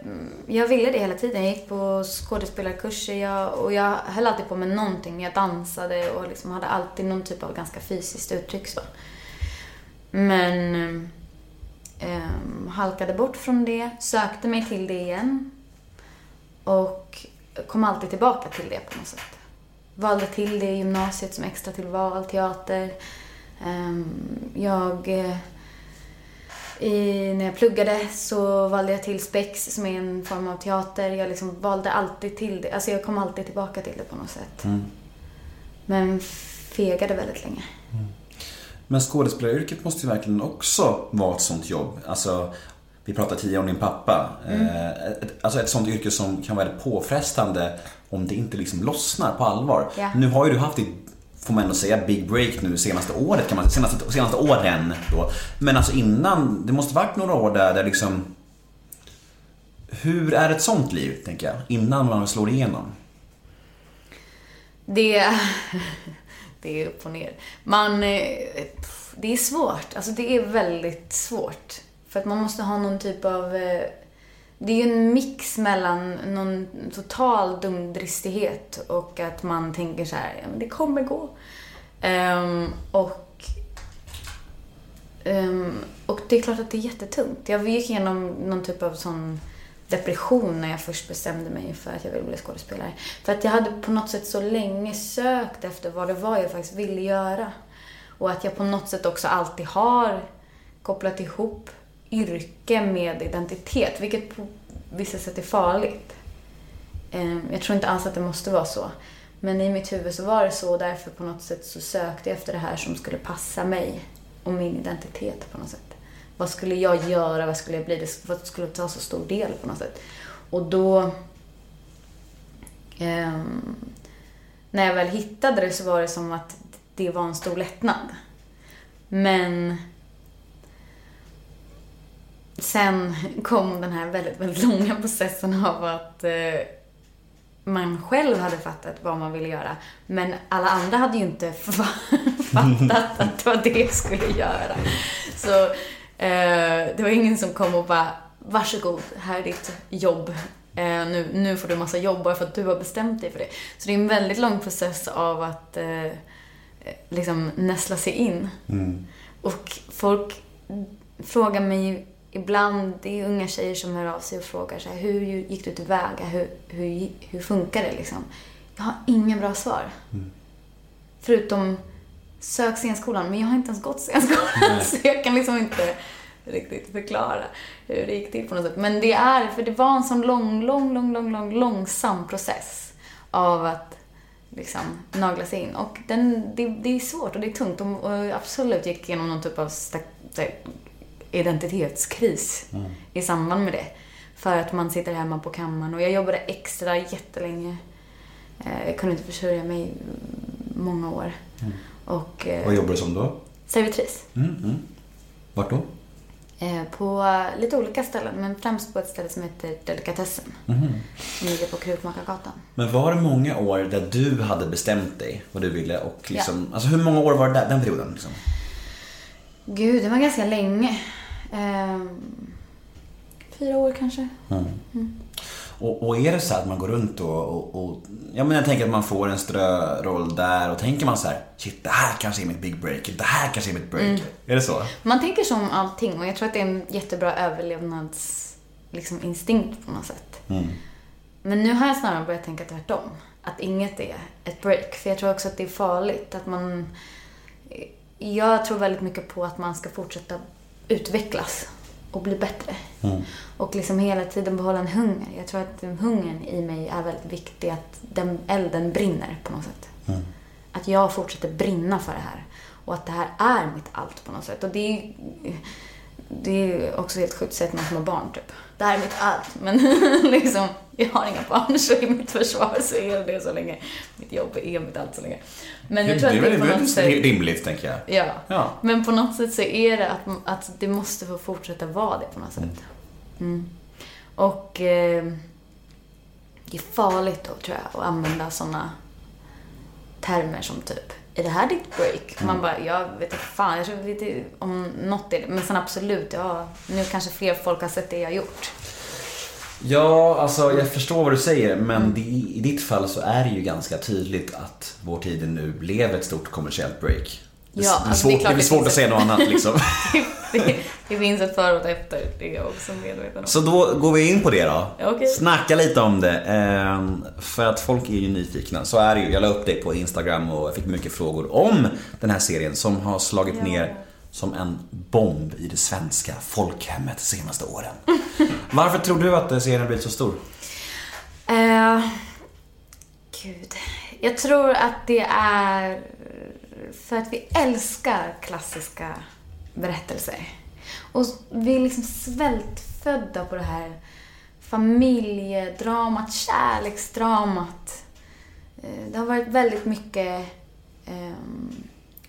jag ville det hela tiden. Jag gick på skådespelarkurser jag, och jag höll alltid på med någonting. Jag dansade och liksom hade alltid någon typ av ganska fysiskt uttryck. Så. Men eh, halkade bort från det, sökte mig till det igen och kom alltid tillbaka till det på något sätt. Valde till det i gymnasiet som extra tillval, teater. Eh, jag eh, i, när jag pluggade så valde jag till spex som är en form av teater. Jag liksom valde alltid till det. Alltså jag kom alltid tillbaka till det på något sätt. Mm. Men fegade väldigt länge. Men skådespelaryrket måste ju verkligen också vara ett sånt jobb. Alltså, vi pratade tidigare om din pappa. Eh, ett, alltså ett sånt yrke som kan vara väldigt påfrestande om det inte liksom lossnar på allvar. Ja. Nu har ju du haft ditt, får man ändå säga, big break nu senaste året kan man senaste, senaste åren då. Men alltså innan, det måste varit några år där, där liksom hur är ett sånt liv, tänker jag, innan man slår igenom? Det, det är upp och ner. Man, eh, det är svårt. Alltså det är väldigt svårt. För att man måste ha någon typ av... Eh, det är ju en mix mellan någon total dumdristighet och att man tänker så här, ja men det kommer gå. Um, och, um, och det är klart att det är jättetungt. Jag gick igenom någon typ av sån depression när jag först bestämde mig för att jag ville bli skådespelare. För att jag hade på något sätt så länge sökt efter vad det var jag faktiskt ville göra. Och att jag på något sätt också alltid har kopplat ihop yrke med identitet, vilket på vissa sätt är farligt. Ehm, jag tror inte alls att det måste vara så. Men i mitt huvud så var det så och därför på något sätt så sökte jag efter det här som skulle passa mig och min identitet på något sätt. Vad skulle jag göra? Vad skulle jag bli? Det vad skulle ta så stor del på något sätt. Och då... Eh, när jag väl hittade det så var det som att det var en stor lättnad. Men sen kom den här väldigt, väldigt långa processen av att eh, man själv hade fattat vad man ville göra. Men alla andra hade ju inte fattat att det var det jag skulle göra. Så eh, det var ingen som kom och bara, varsågod, här är ditt jobb. Eh, nu, nu får du massa jobb bara för att du har bestämt dig för det. Så det är en väldigt lång process av att eh, liksom näsla sig in. Och folk frågar mig ibland, det är unga tjejer som hör av sig och frågar så här, hur gick du tillväga? Hur, hur, hur funkar det liksom? Jag har inga bra svar. Förutom sök scenskolan, men jag har inte ens gått scenskolan så jag kan liksom inte riktigt förklara hur det gick till på något sätt. Men det är, för det var en sån lång, lång, lång, lång, lång, långsam process av att liksom nagla sig in. Och den, det, det är svårt och det är tungt och, och absolut gick igenom någon typ av identitetskris i samband med det. För att man sitter hemma på kammaren och jag jobbade extra jättelänge. Eh, Jag kunde inte försörja mig mm, många år. Och eh, Vad jobbar du som då? servitris. Mm, mm. Vart då? Eh, På lite olika ställen, men främst på ett ställe som heter Delikatessen. Som ligger på Krukmakargatan. Men var det många år där du hade bestämt dig vad du ville och liksom, alltså hur många år var det där, den perioden? Liksom? Gud, det var ganska länge. Ehm, fyra år kanske. Och, och är det så att man går runt och, och, och ja men jag tänker att man får en ströroll där och tänker man så här, shit det här kanske är mitt big break, det här kanske är mitt break. Är det så? Man tänker så om allting och jag tror att det är en jättebra överlevnads liksom, instinkt på något sätt. Men nu har jag snarare börjat tänka tvärtom. Att inget är ett break. För jag tror också att det är farligt. Att man... Jag tror väldigt mycket på att man ska fortsätta utvecklas och bli bättre. Och liksom hela tiden behålla en hunger. Jag tror att hungern i mig är väldigt viktig. Att den elden brinner på något sätt. Att jag fortsätter brinna för det här. Och att det här är mitt allt på något sätt. Och det är, det är också helt sjukt sett med små barn typ. Det här är mitt allt. Men liksom, jag har inga barn så i mitt försvar så är det så länge. Mitt jobb är mitt allt så länge. Men jag tror det att det på något sätt... rimligt, tänker jag. Ja. Ja. Men på något sätt så är det att, att det måste få fortsätta vara det på något sätt. Mm. Och eh, det är farligt då, tror jag, att använda sådana termer som typ är det här ditt break? Man bara, jag vet inte fan, jag tror lite om något är det. Men sen absolut, ja, nu kanske fler folk har sett det jag har gjort. Ja, alltså jag förstår vad du säger, men det, i ditt fall så är det ju ganska tydligt att Vår tid nu blev ett stort kommersiellt break. Det, Ja, det är alltså, det är svårt, det är det svårt finns att säga något annat liksom. det, det finns ett före och ett efter, det är jag också medveten om. Så då går vi in på det då. Ja, okej. Snacka lite om det. ehm, För att folk är ju nyfikna. Så är det ju. Jag la upp det på Instagram och jag fick mycket frågor om den här serien som har slagit Ja. ner som en bomb i det svenska folkhemmet de senaste åren. Varför tror du att serien har blivit så stor? Eh, gud. Jag tror att det är för att vi älskar klassiska berättelser. Och vi är liksom svältfödda på det här familjedramat, kärleksdramat. Eh, det har varit väldigt mycket eh,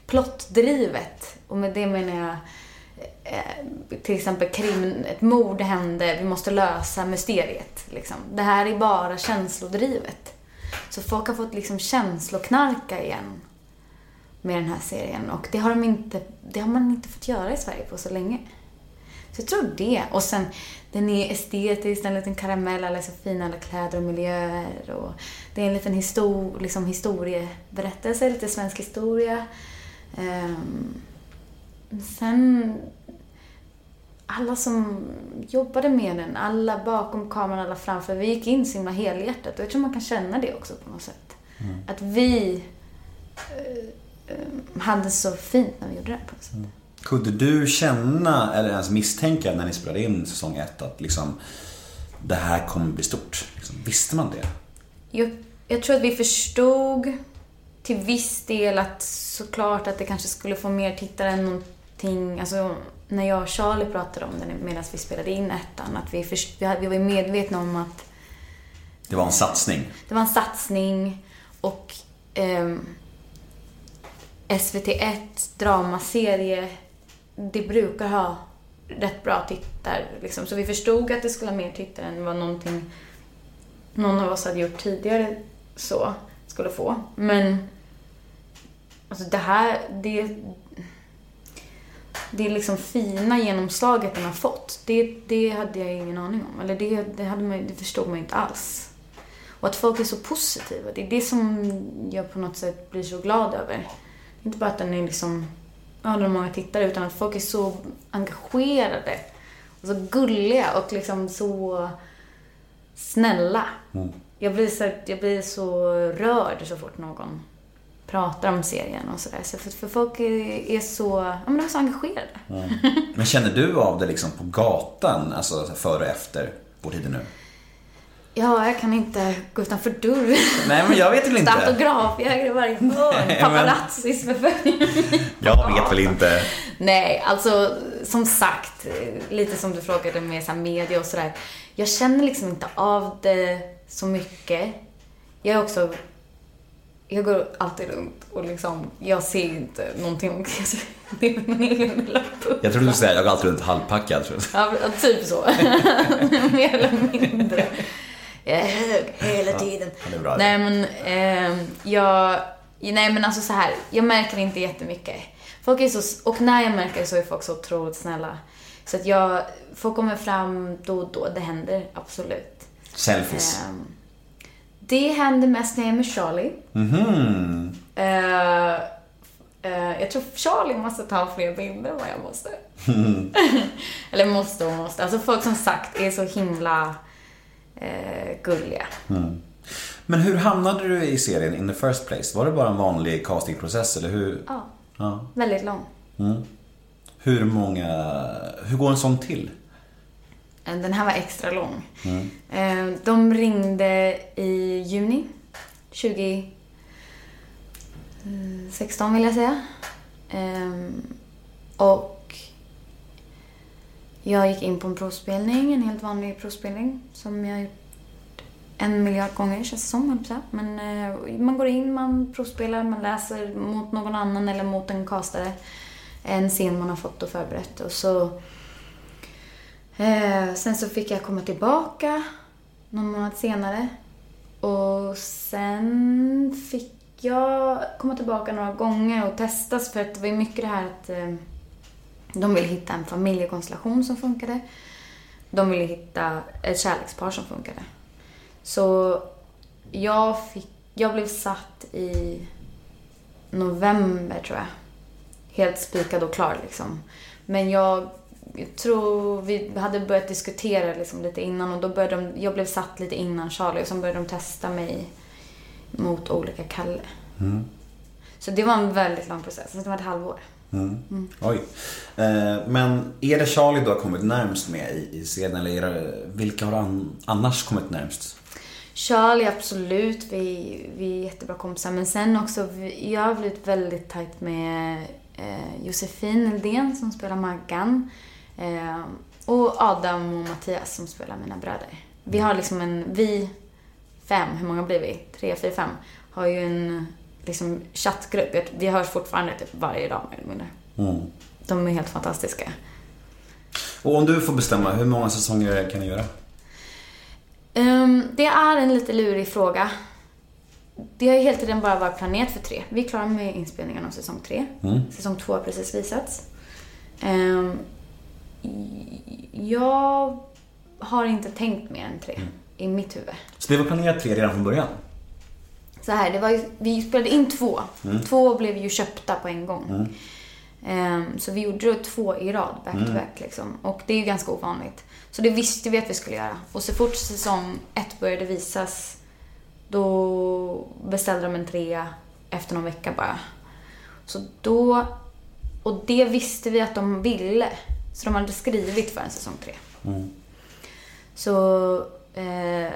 plottdrivet. Och med det menar jag eh, till exempel krim, ett mord hände, vi måste lösa mysteriet. Liksom. Det här är bara känslodrivet. Så folk har fått liksom känsloknarka igen med den här serien. Och det har, de inte, det har man inte fått göra i Sverige på så länge. Så jag tror det. Och sen, den är estetisk, den är en liten karamell, alla är så fina, alla kläder och miljöer. Och det är en liten histor, liksom historieberättelse, lite svensk historia. Ehm, sen, alla som jobbade med den, alla bakom kameran, alla framför, vi gick in så himla helhjärtat. Och jag tror man kan känna det också på något sätt. Att vi eh, hade så fint när vi gjorde det på något sätt. Kunde du känna, eller ens misstänka när ni spelade in säsong ett att liksom det här kommer bli stort? Liksom, visste man det? Jag, jag tror att vi förstod till viss del att såklart att det kanske skulle få mer tittare än någonting, alltså när jag och Charlie pratade om det medan vi spelade in ettan, att vi, först, vi, hade- vi var medvetna om att Det var en satsning. det var en satsning och ehm, SVT1 dramaserie, det brukar ha rätt bra tittar. Liksom. Så vi förstod att det skulle ha mer tittare än vad någonting någon av oss hade gjort tidigare så skulle få. Men alltså det här, det, det liksom fina genomslaget den har fått. Det, det hade jag ingen aning om. Eller det, det, hade man, det förstod man ju inte alls. Och att folk är så positiva. Det är det som jag på något sätt blir så glad över. Inte bara att den är liksom, ja, har många tittare, utan att folk är så engagerade. Och så gulliga och liksom så snälla. Jag, blir så, jag blir så rörd så fort någon pratar om serien och sådär. Så för, för folk är, är så, ja men de är så engagerade. Men känner du av det liksom på gatan, alltså före och efter Vår tid nu? Ja, jag kan inte gå utanför dörren. Nej men jag vet väl inte. autografjägare i varje hörn. Paparazzis förföljer. Jag vet väl inte. Nej, alltså som sagt, lite som du frågade med så här, media och sådär. Jag känner liksom inte av det så mycket. Jag är också, jag går alltid runt och liksom, jag ser inte någonting det är min egen lilla puck. Jag trodde du skulle säga, jag går alltid runt halvpackad. Tror jag. Ja, typ så. Mer eller mindre. Jag är hög hela tiden. ja. Nej men, eh, jag... Nej men alltså så här, jag märker inte jättemycket. Folk är så, och när jag märker så är folk så otroligt snälla. Så att jag, folk kommer fram då och då, det händer absolut. Selfies. Ehm, det händer mest när jag är med Charlie. Mhm. Eh, eh, jag tror Charlie måste ta fler bilder än vad jag måste. Eller måste och måste. Alltså folk som sagt är så himla eh, gulliga. Men hur hamnade du i serien in the first place? Var det bara en vanlig castingprocess eller hur? Ja, Ja. väldigt lång. Hur många, hur går en sån till? Eh, Den här var extra lång. Eh, De ringde i juni 2016 vill jag säga. Och jag gick in på en provspelning, en helt vanlig provspelning som jag har gjort en miljard gånger känns det som. Men eh, man går in, man provspelar, man läser mot någon annan eller mot en castare. En scen man har fått och förberett och så... Eh, sen så fick jag komma tillbaka någon månad senare. Och sen fick jag komma tillbaka några gånger och testas för att det var ju mycket det här att eh, de ville hitta en familjekonstellation som funkade. De ville hitta ett kärlekspar som funkade. Så jag, fick, jag blev satt i november tror jag. Helt spikad och klar liksom. Men jag, jag tror vi hade börjat diskutera liksom lite innan och då började de, jag blev satt lite innan Charlie och sen började de testa mig mot olika Kalle. Så det var en väldigt lång process. Det var ett halvår. Mm. Oj. Eh, men är det Charlie du har kommit närmst med i, i serien eller är det, vilka har du an, annars kommit närmst? Charlie, absolut. Vi, vi är jättebra kompisar. Men sen också, vi- jag har blivit väldigt tajt med eh, Josefin Eldén som spelar Maggan. Eh, och Adam och Mattias som spelar mina bröder. Vi har liksom en, vi fem, hur många blir vi? Tre, fyra, fem. Har ju en liksom, chattgrupp. Vi hörs fortfarande typ varje dag mer eller mindre. Mm. De är helt fantastiska. Och om du får bestämma, hur många säsonger kan ni göra? Ehm, det är en lite lurig fråga. Det har ju hela tiden bara varit planerat för tre. Vi är klara med inspelningen av säsong tre. Säsong två har precis visats. I- jag har inte tänkt mer än tre i mitt huvud. Så det var planerat tre redan från början? Så här, det var ju, vi spelade in två. Två blev ju köpta på en gång. Ehm, så vi gjorde två i rad, back to back liksom. Och det är ju ganska ovanligt. Så det visste vi att vi skulle göra. Och så fort säsong ett började visas, då beställde de en trea efter någon vecka bara. Så då, och det visste vi att de ville. Så de hade skrivit för en säsong tre. Så eh,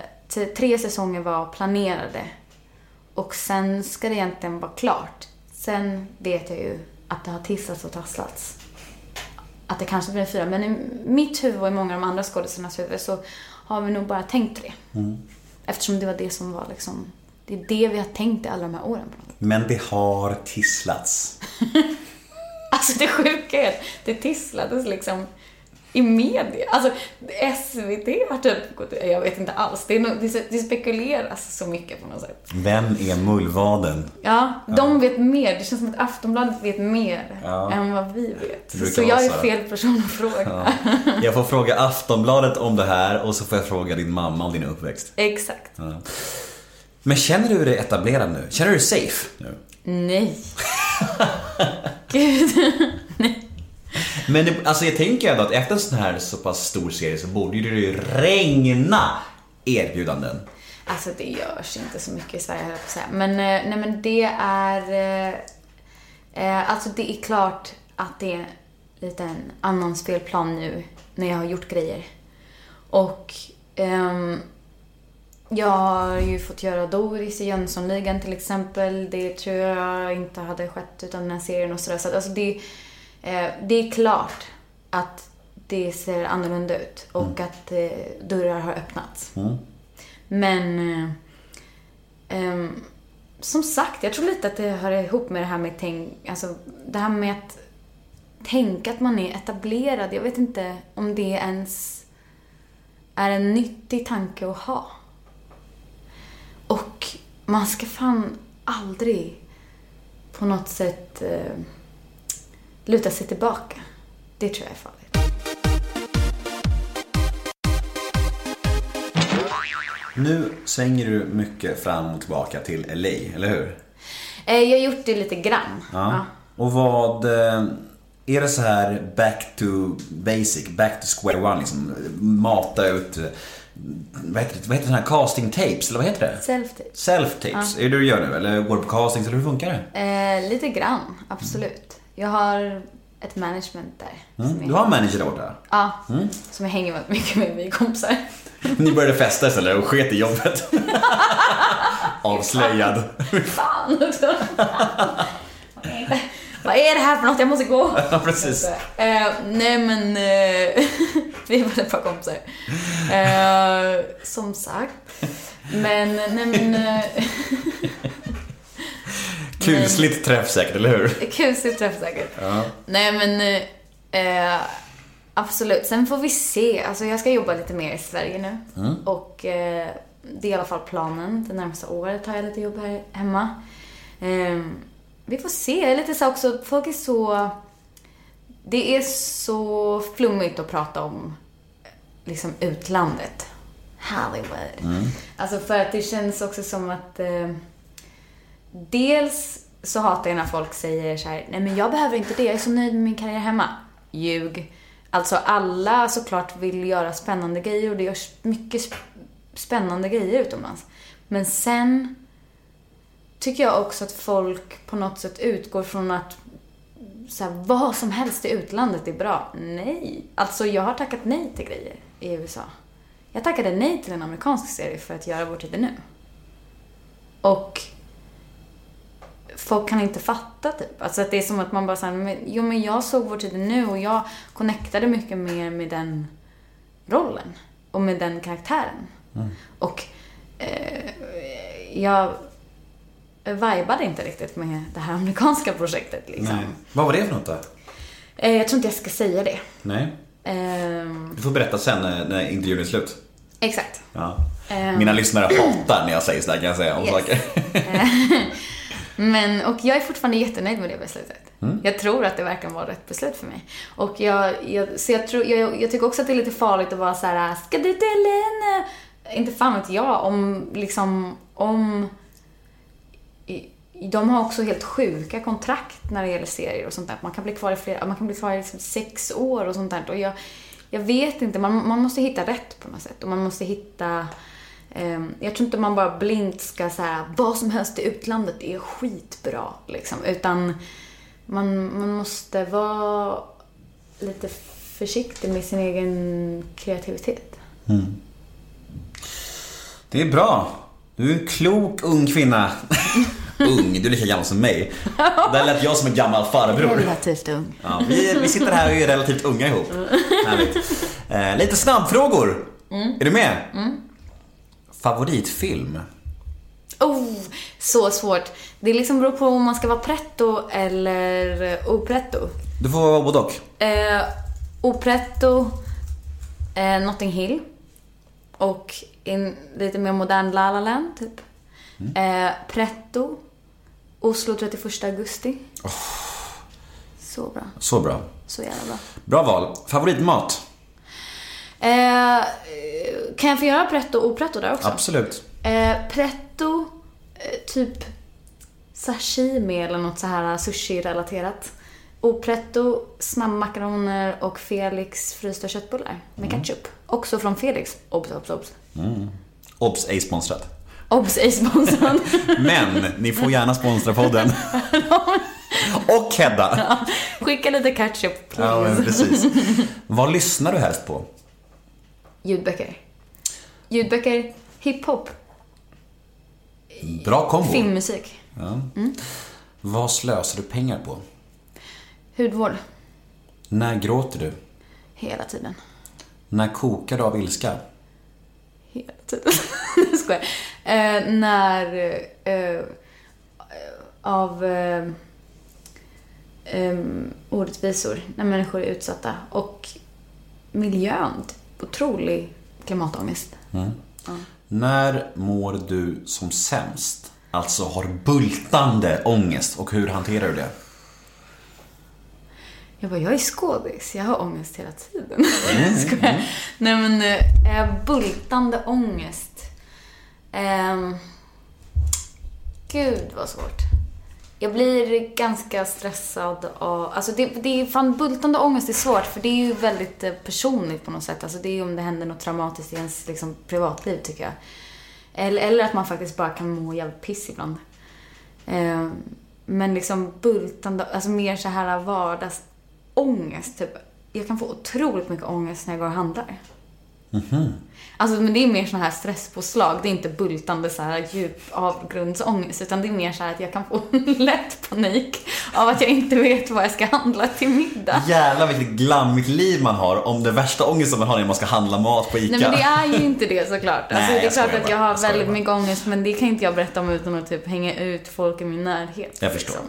tre säsonger var planerade. Och sen ska det egentligen vara klart. Sen vet jag ju att det har tissats och tasslats. Att det kanske blir fyra. Men i mitt huvud och i många av de andra skådespelarnas huvud så har vi nog bara tänkt tre. Eftersom det var det som var liksom... Det är det vi har tänkt i alla de här åren. Men det har tisslats. Alltså det sjuka är att det tisslades liksom i media. Alltså SVT har typ gått Jag vet inte alls. Det, är nog, det, spekuleras så mycket på något sätt. Vem är mullvaden? Ja, de vet mer. Det känns som att Aftonbladet vet mer Ja. än vad vi vet. Så jag är fel person att fråga. Jag får fråga Aftonbladet om det här och så får jag fråga din mamma om din uppväxt. Exakt. Men känner du dig etablerad nu? Känner du dig safe nu? Nej. Gud. Men det, alltså jag tänker ändå att efter en sån här så pass stor serie så borde det ju regna erbjudanden. Alltså det görs inte så mycket i Sverige, höll jag på att säga. Men, eh, nej, men det är... Eh, eh, alltså det är klart att det är lite en annan spelplan nu när jag har gjort grejer. Och ehm, jag har ju fått göra Doris i Jönssonligan till exempel. Det tror jag inte hade skett utan den här serien och sådär. Så att, alltså det, det är klart att det ser annorlunda ut och att eh, dörrar har öppnats. Men eh, ehm, som sagt, jag tror lite att det hör ihop med det här med tänk, alltså det här med att tänka att man är etablerad. Jag vet inte om det ens är en nyttig tanke att ha. Och man ska fan aldrig på något sätt eh, luta sig tillbaka. Det tror jag är farligt. Nu svänger du mycket fram och tillbaka till LA, eller hur? Eh, jag har gjort det lite grann. Ja. Och vad... eh, Är det så här back to basic, back to square one liksom? Mata ut... eh, Vad heter det? Vad heter det? Här casting tapes, eller vad heter det? Self-tape. Self-tapes, är det det du gör nu? Eller går du på castings, eller hur funkar det? Eh, lite grann, absolut. Jag har ett management där. Mm. Du har en manager där borta? Ja, som jag hänger mycket med, är kompisar. Ni började festa istället och sket i jobbet. Avslöjad. Fan också. Vad är det här för något? Jag måste gå. Ja, precis. Eh, nej men... Eh, vi var ett par kompisar. Eh, som sagt. Men, nej men... Kusligt träffsäkert, eller hur? Kusligt träffsäkert. Ja. Nej men, eh, absolut. Sen får vi se. Alltså jag ska jobba lite mer i Sverige nu. Och eh, det är i alla fall planen. Det närmaste året har jag lite jobb här hemma. Eh, vi får se. Det är lite så också, folk är så... Det är så flummigt att prata om liksom utlandet. Hollywood. Alltså för att det känns också som att eh, Dels så hatar jag när folk säger så här, nej men jag behöver inte det, jag är så nöjd med min karriär hemma. Ljug. Alltså alla såklart vill göra spännande grejer och det görs mycket sp- spännande grejer utomlands. Men sen tycker jag också att folk på något sätt utgår från att så här, vad som helst i utlandet är bra. Nej. Alltså jag har tackat nej till grejer i USA. Jag tackade nej till en amerikansk serie för att göra Vår tid är nu. Och folk kan inte fatta typ. Alltså att det är som att man bara säger, jo men jag såg Vår tid nu och jag connectade mycket mer med den rollen. Och med den karaktären. Och eh, jag vibade inte riktigt med det här amerikanska projektet liksom. Nej. Vad var det för något då? Eh, jag tror inte jag ska säga det. Nej. Ehm, Du får berätta sen när, när intervjun är slut. exakt. Ja. Ehm. Mina lyssnare hatar när jag säger sådär kan jag säga om Yes. saker. Men, och jag är fortfarande jättenöjd med det beslutet. Mm. Jag tror att det verkligen var rätt beslut för mig. Och jag, jag, så jag, tror, jag, jag tycker också att det är lite farligt att vara så här: ska du till Lene? Inte fan vet jag, om liksom, om... De har också helt sjuka kontrakt när det gäller serier och sånt där. Man kan bli kvar i flera, man kan bli kvar i liksom sex år och sånt där. Och jag, jag vet inte, man, man måste hitta rätt på något sätt. Och man måste hitta... ehm, jag tror inte man bara blint ska säga vad som helst i utlandet är skitbra. Liksom. Utan man, man måste vara lite försiktig med sin egen kreativitet. Det är bra. Du är en klok ung kvinna. ung, du är lika gammal som mig. Där lät jag som en gammal farbror. Relativt ung. Ja, vi, vi sitter här och är relativt unga ihop. Härligt. Eh, lite snabbfrågor. Är du med? Favoritfilm? Oh, så svårt. Det liksom beror på om man ska vara pretto eller opretto. Du får vara både och. Eh, opretto, eh, Notting Hill och en lite mer modern La La Land, typ. Eh, pretto, Oslo 31 augusti. Så bra. Så bra. Så jävla bra. Bra val. Favoritmat? Eh, kan jag få göra pretto och opretto där också? Absolut. Eh, pretto, eh, typ sashimi eller något så här sushi-relaterat. Opretto, snabbmakaroner och Felix frysta köttbullar med ketchup. Också från Felix. Obs, obs, obs. Obs! ej sponsrat. Obs, ej sponsrad. Men ni får gärna sponsra podden. Och Hedda. Skicka lite ketchup, Ja, please. men precis. Vad lyssnar du helst på? Ljudböcker. Ljudböcker, hiphop, Bra kombo. filmmusik, Vad slösar du pengar på? hudvård. När gråter du? Hela tiden. När kokar du av ilska? Hela tiden. Jag skojar. Eh, när... Eh, eh, av eh, eh, orättvisor. När människor är utsatta. Och miljön. Otrolig klimatångest. När mår du som sämst? Alltså har bultande ångest och hur hanterar du det? Jag bara, jag är skådis. Jag har ångest hela tiden. Jag skojar. Nej men, eh, bultande ångest. Ehm, gud vad svårt. Jag blir ganska stressad av, alltså det, det är fan bultande ångest är svårt för det är ju väldigt eh, personligt på något sätt. Alltså det är ju om det händer något traumatiskt i ens liksom, privatliv tycker jag. Eller, eller att man faktiskt bara kan må jävligt piss ibland. Eh, men liksom bultande, alltså mer så här vardagsångest typ. Jag kan få otroligt mycket ångest när jag går och handlar. Alltså men det är mer såna här stresspåslag. Det är inte bultande så här djup avgrundsångest. Utan det är mer så att jag kan få lätt panik av att jag inte vet vad jag ska handla till middag. Jävlar vilket glammigt liv man har om det värsta ångesten man har är att man ska handla mat på ICA. Nej men det är ju inte det såklart. Alltså, Nej, det är klart att jag har Jag väldigt mycket ångest men det kan inte jag berätta om utan att typ hänga ut folk i min närhet. Jag förstår. Eh,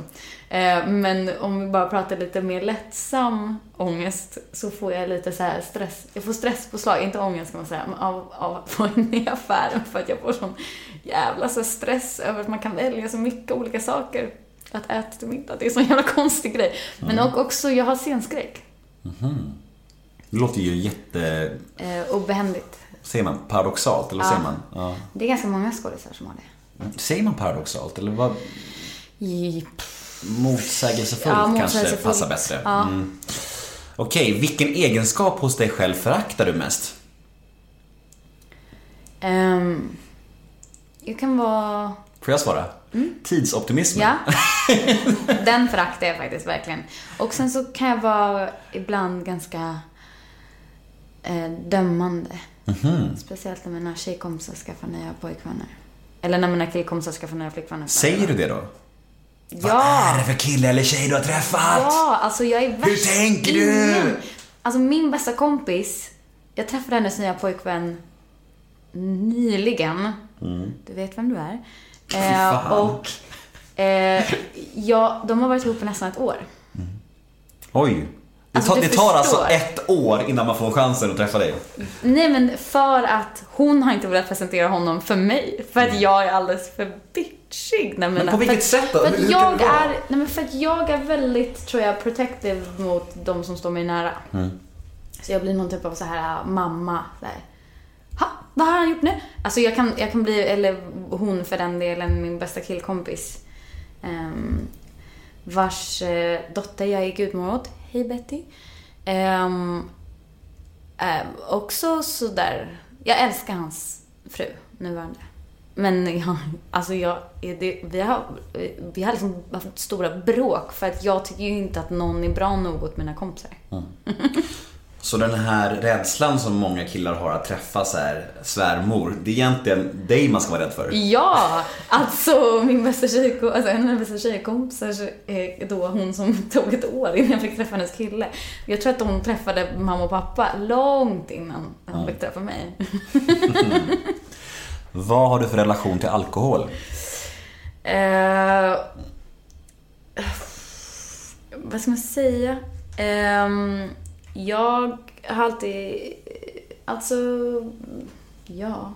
Men om vi bara pratar lite mer lättsam ångest så får jag lite så här stress. Jag får stresspåslag, inte ångest kan man säga, men av, av att få in i affären för att jag får sån jävla så stress över att man kan välja så mycket olika saker att äta till middag. Det är en sån jävla konstig grej. Men Mm. också, jag har scenskräck. Det låter ju jätte, Eh, obehändigt. säger man paradoxalt eller vad säger man? Ja. Det är ganska många skådisar som har det. Säger man paradoxalt eller vad? I, Motsägelsefullt Ja, kanske passar bättre. Ja. Mm. Okej, vilken egenskap hos dig själv föraktar du mest? Ehm, jag kan vara... Får jag svara? Mm. Ja. Den föraktar jag faktiskt verkligen. Och sen så kan jag vara ibland ganska eh, dömande. Mhm. Speciellt när mina tjejkompisar skaffar nya pojkvänner. Eller när mina killkompisar skaffar nya flickvänner. Säger du det då? Vad är Ja! det för kille eller tjej du har träffat? Ja, alltså jag är värst. Hur tänker du? Ingen. Alltså min bästa kompis, jag träffade hennes nya pojkvän nyligen. Du vet vem du är. Eh, och eh, ja, de har varit ihop i nästan ett år. Oj. Det Alltså, tar, det tar alltså ett år innan man får chansen att träffa dig. Nej men för att hon har inte velat presentera honom för mig. För att jag är alldeles för bitchig. när mina- på vilket för, sätt då? För att jag är, nej men för att jag är väldigt, tror jag, protective mot de som står mig nära. Mm. Så jag blir någon typ av så här mamma. Så här, ha, vad har han gjort nu? Alltså jag kan, jag kan bli, eller hon för den delen, min bästa killkompis. Um, vars eh, dotter jag är gudmor åt. Hej Betty. Um, Eh, också sådär, jag älskar hans fru, nuvarande. Men ja, alltså jag, det, vi har, vi har liksom haft stora bråk för att jag tycker ju inte att någon är bra nog åt mina kompisar. Så den här rädslan som många killar har att träffa så här svärmor, det är egentligen dig man ska vara rädd för. Ja, alltså min bästa tjejkompis, alltså en av mina bästa tjejkompisar är då hon som tog ett år innan jag fick träffa hennes kille. Jag tror att hon träffade mamma och pappa långt innan hon fick träffa mig. Vad har du för relation till alkohol? Eh, vad ska man säga? Ehm, jag har alltid... Alltså... Ja.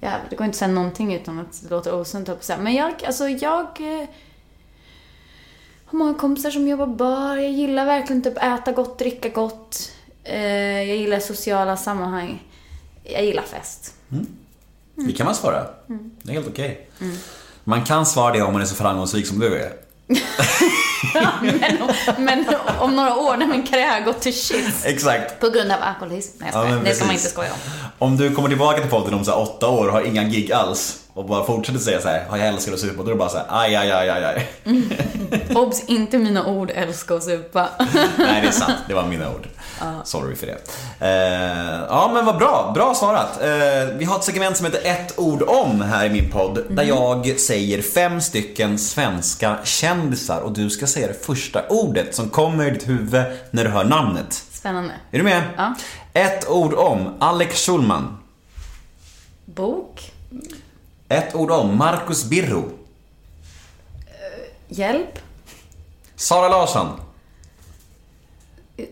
ja. Det går inte att säga någonting utan att det låter osunt. Men jag, alltså jag... eh, har många kompisar som jobbar bar. Jag gillar verkligen typ äta gott, dricka gott. Eh, jag gillar sociala sammanhang. Jag gillar fest. Det kan man svara. Mm. Det är helt okej. Man kan svara det om man är så framgångsrik som du är. men, men om några år när min karriär har gått till shit Exakt. på grund av alkoholism. Nej, jag Ja, det ska man inte skoja om. Om du kommer tillbaka till podden om så åtta år och har inga gig alls och bara fortsätter säga så här, "Ja, jag älskar att supa, då är det bara så här, aj, aj, aj, aj, aj. Obs, inte mina ord, älska och supa. Nej, det är sant. Det var mina ord. Sorry för det. Eh, ja, men vad bra. Bra svarat. Eh, vi har ett segment som heter ett ord om här i min podd. Där jag säger fem stycken svenska kändisar och du ska säga det första ordet som kommer i ditt huvud när du hör namnet. Spännande. Är du med? Ja. Ett ord om Alex Schulman. Bok. Ett ord om Marcus Birro. Hjälp. Sara Larsson.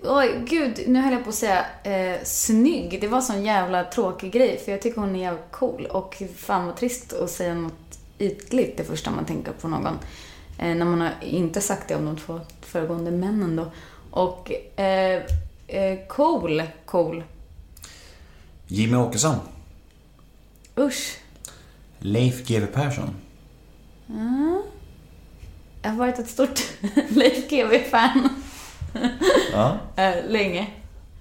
Oj, gud, nu höll jag på att säga eh, snygg. Det var sån jävla tråkig grej, för jag tycker hon är jävligt cool. Och fan vad trist att säga något ytligt det första man tänker på någon. Eh, när man har inte sagt det om de två föregående männen då. Och eh, eh, cool, cool. Jimmy Åkesson. Usch. Leif GW Persson. Jag har varit ett stort Leif GW-fan Ja. eh, länge.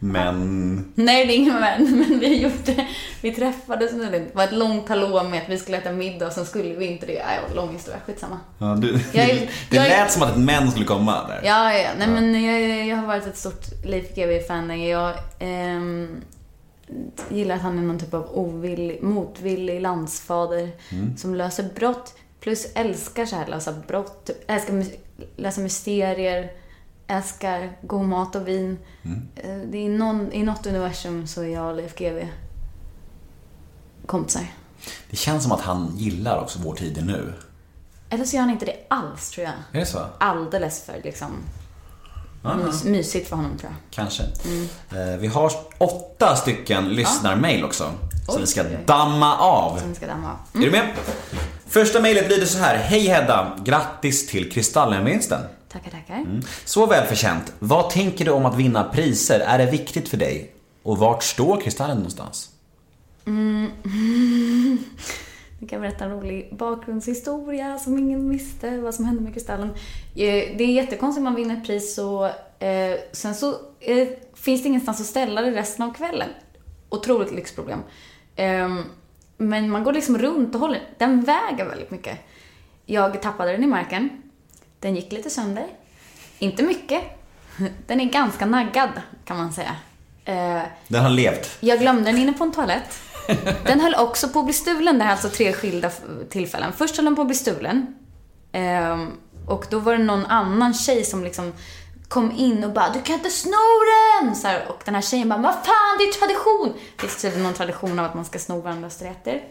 Men... Nej, det är ingen vän, men vi det. Vi träffades nyligen. Det var ett långt hallå med att vi skulle äta middag och sen skulle vi inte det. En lång historia. Skitsamma. Ja, du, Jag det jag är- lät som att ett män skulle komma där. Ja, ja. Nej, men jag, jag har varit ett stort Leif GW-fan länge. Jag, ehm, gillar att han är någon typ av ovillig, motvillig landsfader som löser brott. Plus älskar så här lösa brott, typ, älskar läsa mysterier, älskar god mat och vin. Eh, Det är någon, I något universum så är jag och Leif GW kompisar. Det känns som att han gillar också vår tid nu. Eller så gör han inte det alls, tror jag. Är det så? Alldeles för liksom mys- mysigt för honom, tror jag. kanske. Eh, Vi har åtta stycken lyssnarmail också. Som Oj, vi ska damma av. Som ska damma av. Är du med? Första mejlet lyder så här. Hej Hedda! Grattis till Kristallenvinsten. Tackar, tackar. Mm. Så välförtjänt. Vad tänker du om att vinna priser? Är det viktigt för dig? Och vart står Kristallen någonstans? Jag kan berätta en rolig bakgrundshistoria som ingen visste vad som hände med Kristallen. Eh, Det är jättekonstigt om man vinner ett pris så eh, sen så eh, finns det ingenstans att ställa det resten av kvällen. Otroligt lyxproblem. Eh, men man går liksom runt och håller Den väger väldigt mycket. Jag tappade den i marken. Den gick lite sönder. Inte mycket. Den är ganska naggad kan man säga. Eh, Den har levt. jag glömde den inne på en toalett. Den höll också på att bli stulen. Det här är alltså tre skilda tillfällen. Först höll den på att bli stulen. Ehm, och då var det någon annan tjej som liksom kom in och bara Du kan inte sno den! Så här, och den här tjejen bara Vad fan, det är tradition! Det finns tydligen någon tradition av att man ska sno varandras rätter. Um,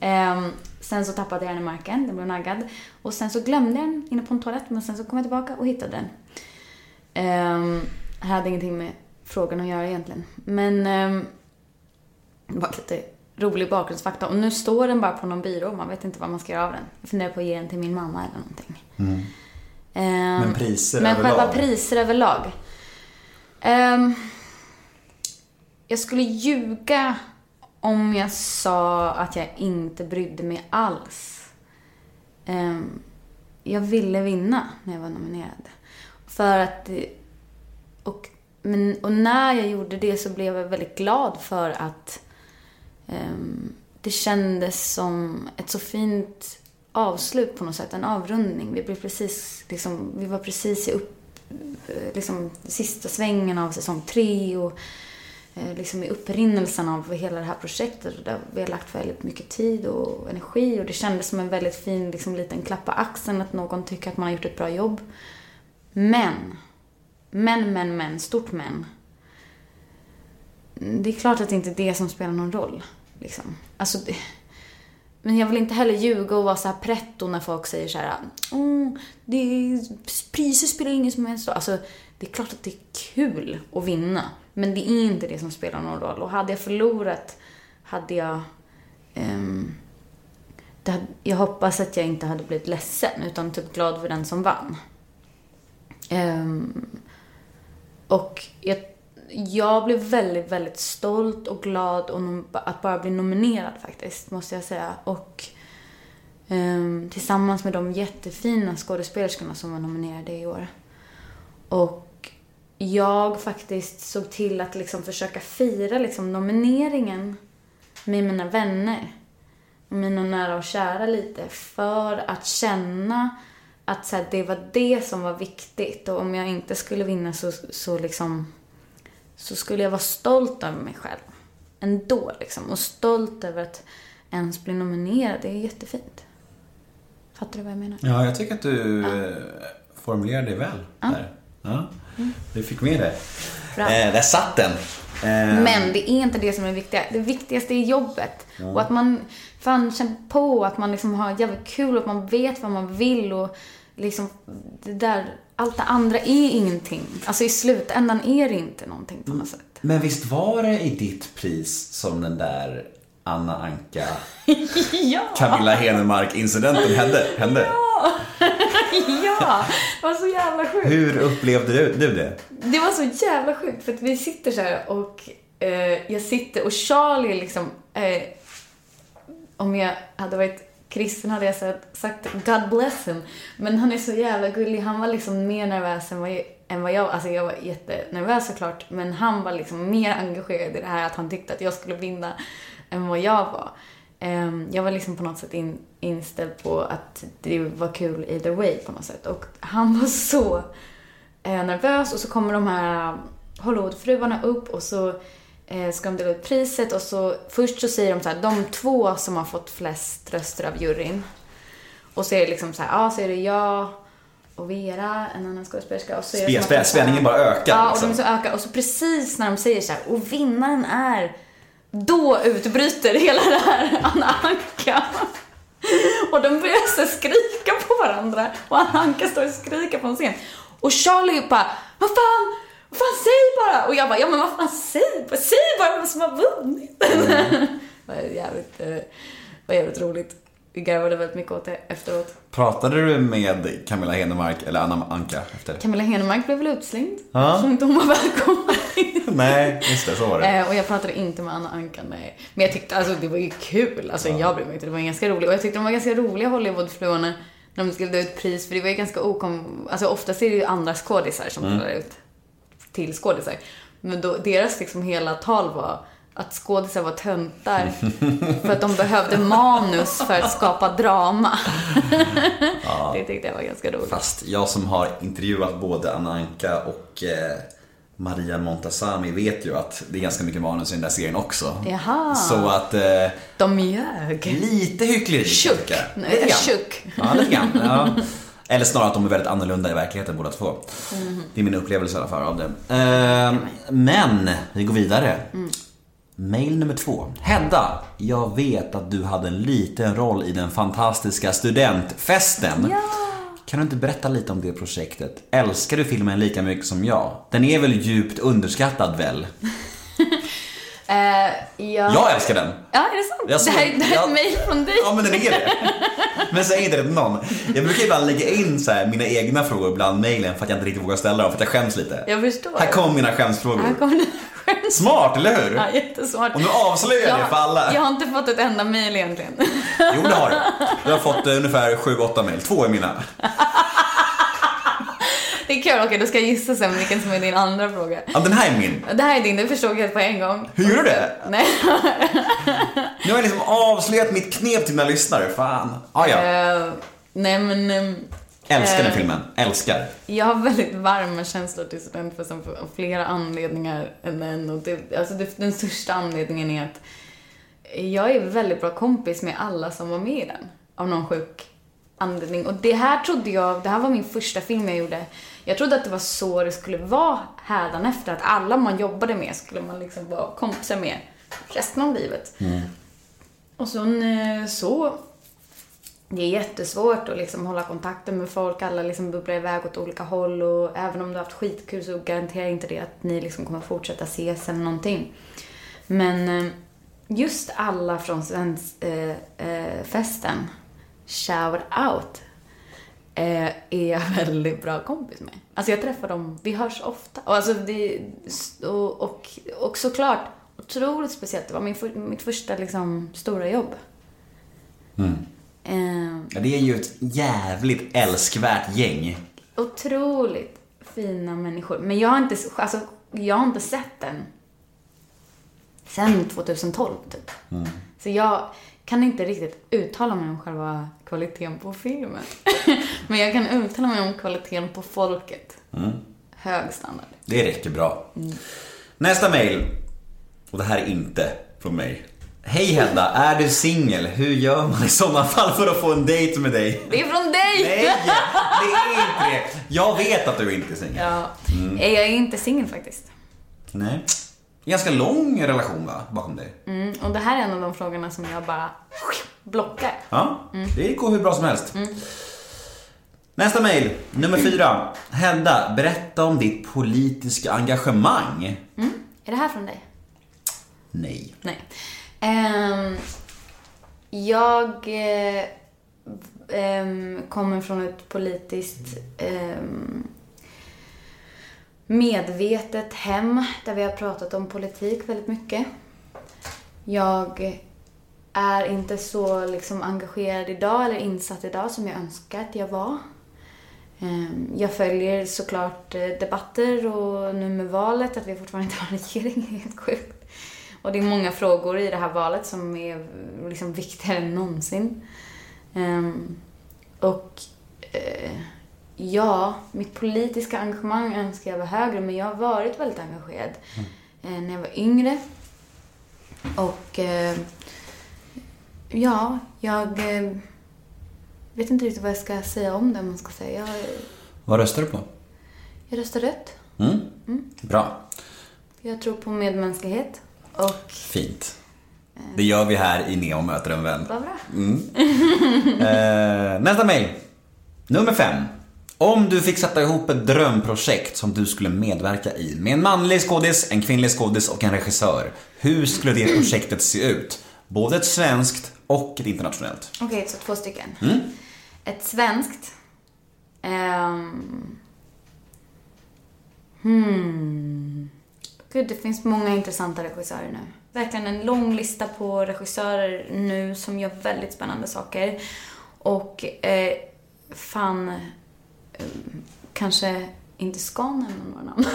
ehm, sen så tappade jag den i marken, den blev naggad. Och sen så glömde jag den inne på en toalett, men sen så kom jag tillbaka och hittade den. Ehm, um, det hade ingenting med frågan att göra egentligen. Men ehm, um, bara lite rolig bakgrundsfakta. Och nu står den bara på någon byrå. Man vet inte vad man ska göra av den. Jag funderar på att ge den till min mamma eller någonting. Mm. Men priser men överlag? själva priser överlag. Ehm, jag skulle ljuga om jag sa att jag inte brydde mig alls. Ehm, jag ville vinna när jag var nominerad. För att... Och, men, och när jag gjorde det så blev jag väldigt glad för att ehm, det kändes som ett så fint avslut på något sätt. En avrundning. Vi, blev precis, liksom, vi var precis i upp, eh, liksom, sista svängen av säsong tre och eh, liksom i upprinnelsen av hela det här projektet. Där vi har lagt väldigt mycket tid och energi och det kändes som en väldigt fin liksom, liten klapp på axeln att någon tycker att man har gjort ett bra jobb. Men, men, men, men, stort men. Det är klart att det inte är det som spelar någon roll. Liksom. Alltså, det, men jag vill inte heller ljuga och vara så här pretto när folk säger så här, mm, det är, priser spelar ingen som helst roll. Alltså, det är klart att det är kul att vinna, men det är inte det som spelar någon roll. Och hade jag förlorat, hade jag... Um, det hade, jag hoppas att jag inte hade blivit ledsen, utan typ glad för den som vann. Um, och jag, jag blev väldigt, väldigt stolt och glad och att bara bli nominerad faktiskt, måste jag säga. Och um, tillsammans med de jättefina skådespelerskorna som var nominerade i år. Och jag faktiskt såg till att liksom försöka fira liksom nomineringen med mina vänner och mina nära och kära lite för att känna att så här, det var det som var viktigt och om jag inte skulle vinna så, så liksom så skulle jag vara stolt över mig själv ändå liksom och stolt över att ens bli nominerad. Det är jättefint. Fattar du vad jag menar? Ja, jag tycker att du eh, formulerade det väl där. Ja. Du fick med det. Bra. Eh, där satt den. Eh, Men det är inte det som är viktiga. Det viktigaste är jobbet. Och att man fan känner på, att man liksom har jävligt kul och att man vet vad man vill och liksom det där, allt det andra är ingenting. Alltså i slutändan är det inte någonting på något sätt. Men visst var det i ditt pris som den där Anna Anka, ja! Camilla Henemark-incidenten hände? hände? ja! Det var så jävla sjukt. Hur upplevde du, du det? Det var så jävla sjukt för att vi sitter så här och eh, jag sitter och Charlie liksom, eh, om jag hade varit kristen hade jag sagt, God bless him. Men han är så jävla gullig. Han var liksom mer nervös än vad jag, än vad jag alltså jag var jättenervös såklart. Men han var liksom mer engagerad i det här att han tyckte att jag skulle vinna än vad jag var. Um, jag var liksom på något sätt in, inställd på att det var kul either way på något sätt. Och han var så eh, nervös och så kommer de här eh, Hollywoodfruarna upp och så ska de dela ut priset och så först så säger de så här, de två som har fått flest röster av juryn. Och så är det liksom så här, ja så är det jag och Vera, en annan skådespelerska. Och så är det spänningen bara ökar, Ja, och liksom. de så ökar. Och så precis när de säger så här, och vinnaren är, då utbryter hela det här Anna Anka. Och de börjar så skrika på varandra. Och Anna Anka står och skriker på en scen. Och Charlie bara, vad fan, vad fan, säg bara! Och jag bara, ja men vad fan, säg bara, säg bara vem som har vunnit. det var jävligt, eh, var jävligt roligt. Vi garvade väldigt mycket åt det efteråt. Pratade du med Camilla Henemark eller Anna Anka efter? Camilla Henemark blev väl utslängd? Ja. Så inte hon var välkommen. Nej, just det, så var det. Eh, och jag pratade inte med Anna Anka, nej. Men jag tyckte, alltså det var ju kul. Alltså jag brydde mig inte, det var ganska roligt. Och jag tyckte de var ganska roliga Hollywoodfruarna när de skulle dela ut pris. För det var ju ganska okom... Alltså oftast är det ju andra skådisar som delar ut till skådisar. Men då, deras liksom hela tal var att skådisar var töntar för att de behövde manus för att skapa drama. Det tyckte jag var ganska roligt. Fast jag som har intervjuat både Anna Anka och eh, Maria Montazami vet ju att det är ganska mycket manus i den där serien också. Jaha. Så att eh, De ljög. lite hyckleri grann. tjuck. Ja, lite grann. Ja. Eller snarare att de är väldigt annorlunda i verkligheten båda två. Det är min upplevelse i alla fall av det. Eh, men, vi går vidare. Mail nummer två. Hedda, jag vet att du hade en liten roll i den fantastiska studentfesten. Kan du inte berätta lite om det projektet? Älskar du filmen lika mycket som jag? Den är väl djupt underskattad väl? Eh, ja. Jag älskar den! Ja, är det sant? Jag såg- det här, det här är jag- ett mejl från dig. Ja men den är det. Men säg inte det till någon. Jag brukar ibland lägga in så här, mina egna frågor bland mailen för att jag inte riktigt vågar ställa dem för att jag skäms lite. Jag förstår. Här kommer mina skämsfrågor. Här kommer det skämt. Smart, eller hur? Ja, jättesmart. Och nu avslöjar jag det för alla. Jag har inte fått ett enda mejl egentligen. Jo det har du. Du har fått eh, ungefär 7-8 mail. Två är mina. Det är kul, okej då ska jag gissa sen vilken som är din andra fråga. Ja, den här är min. Det här är din, det förstod jag på en gång. Hur gjorde du det? Nej. Nu har jag liksom avslöjat mitt knep till mina lyssnare. Fan. Ah, ja. Eh, nej men, ehm, Älskar den eh, filmen. Älskar. jag har väldigt varma känslor till studentfesten av flera anledningar än en. Och det, alltså det, den största anledningen är att jag är väldigt bra kompis med alla som var med i den. Av någon sjuk anledning. Och det här trodde jag, det här var min första film jag gjorde. Jag trodde att det var så det skulle vara hädanefter. Att alla man jobbade med skulle man liksom vara kompisar med resten av livet. Och så, eh, så det är jättesvårt att liksom hålla kontakten med folk. Alla liksom bubblar iväg åt olika håll och även om du har haft skitkul så garanterar inte det att ni liksom kommer fortsätta ses eller någonting. Men eh, just alla från svenskfesten, eh, festen, shout out, eh, är jag väldigt bra kompis med. Alltså jag träffar dem, vi hörs ofta. Och, alltså det, och, och, och såklart, otroligt speciellt. Det var min, för, mitt första liksom, stora jobb. Eh, Ja, det är ju ett jävligt älskvärt gäng. otroligt fina människor. Men jag har inte, alltså, jag har inte sett den sen 2012, typ. Så jag kan inte riktigt uttala mig om själva kvaliteten på filmen. Men jag kan uttala mig om kvaliteten på folket. Hög standard. Det räcker bra. Nästa mail. Och det här är inte från mig. Hej Hedda, är du singel? Hur gör man i sådana fall för att få en dejt med dig? Det är från dig! Nej, det är inte det. Jag vet att du inte är singel. Ja. Jag är inte singel faktiskt. Nej. Ganska lång relation va, bakom dig? Mm, och det här är en av de frågorna som jag bara blockar. Ja, det går hur bra som helst. Nästa mail, nummer fyra. Hedda, berätta om ditt politiska engagemang. Är det här från dig? Nej. Nej. Ehm, jag ehm, kommer från ett politiskt ehm, medvetet hem där vi har pratat om politik väldigt mycket. Jag är inte så liksom engagerad idag eller insatt idag som jag önskar att jag var. Ehm, jag följer såklart eh, debatter och nu med valet, att vi fortfarande inte har en regering, är helt sjukt. Och det är många frågor i det här valet som är liksom viktigare än någonsin. Ehm, och eh, ja, mitt politiska engagemang önskar jag var högre, men jag har varit väldigt engagerad. Eh, när jag var yngre Och eh, ja, jag eh, vet inte riktigt vad jag ska säga om det, man ska säga. Jag, Vad röstar du på? jag röstar rött. Mm. Bra. Jag tror på medmänsklighet. Och Fint. Det gör vi här i Neo möter en vän. vad bra. Eh, nästa mejl. Nummer fem. Om du fick sätta ihop ett drömprojekt som du skulle medverka i med en manlig skådis, en kvinnlig skådis och en regissör. Hur skulle det projektet se ut? Både ett svenskt och ett internationellt. Okej, så två stycken. Ett svenskt. Um, hmm. Gud, det finns många intressanta regissörer nu. Verkligen en lång lista på regissörer nu som gör väldigt spännande saker. Och eh, fan, kanske inte ska nämna några namn.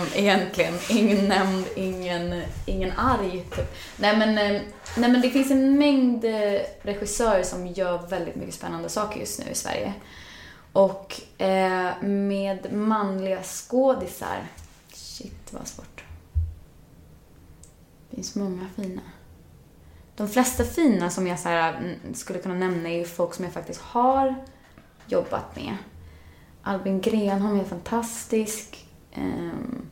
um, egentligen. Ingen nämnd, ingen, ingen arg. Typ. Nej, men, ehm, nej men det finns en mängd eh, regissörer som gör väldigt mycket spännande saker just nu i Sverige. Och eh, med manliga skådisar. Shit vad svårt. Det finns många fina. De flesta fina som jag så här, mm, skulle kunna nämna är ju folk som jag faktiskt har jobbat med. Albin Grenholm är fantastisk. Um,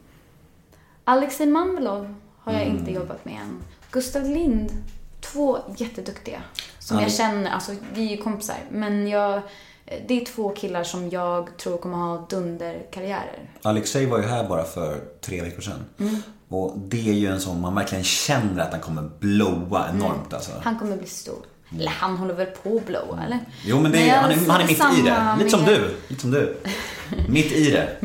Alexej Mammelov har jag inte jobbat med än. Gustav Lind, två jätteduktiga. Som jag Ale- känner, alltså vi är ju kompisar. Men jag, det är två killar som jag tror kommer ha dunderkarriärer. Alexei var ju här bara för tre veckor sedan. Och det är ju en sån man verkligen känner att han kommer blowa enormt alltså. Han kommer bli stor. Eller han håller väl på att blowa, eller? Jo men det är, han, är, han är mitt i det. Lite som med- du. Lite som du. Mitt i det.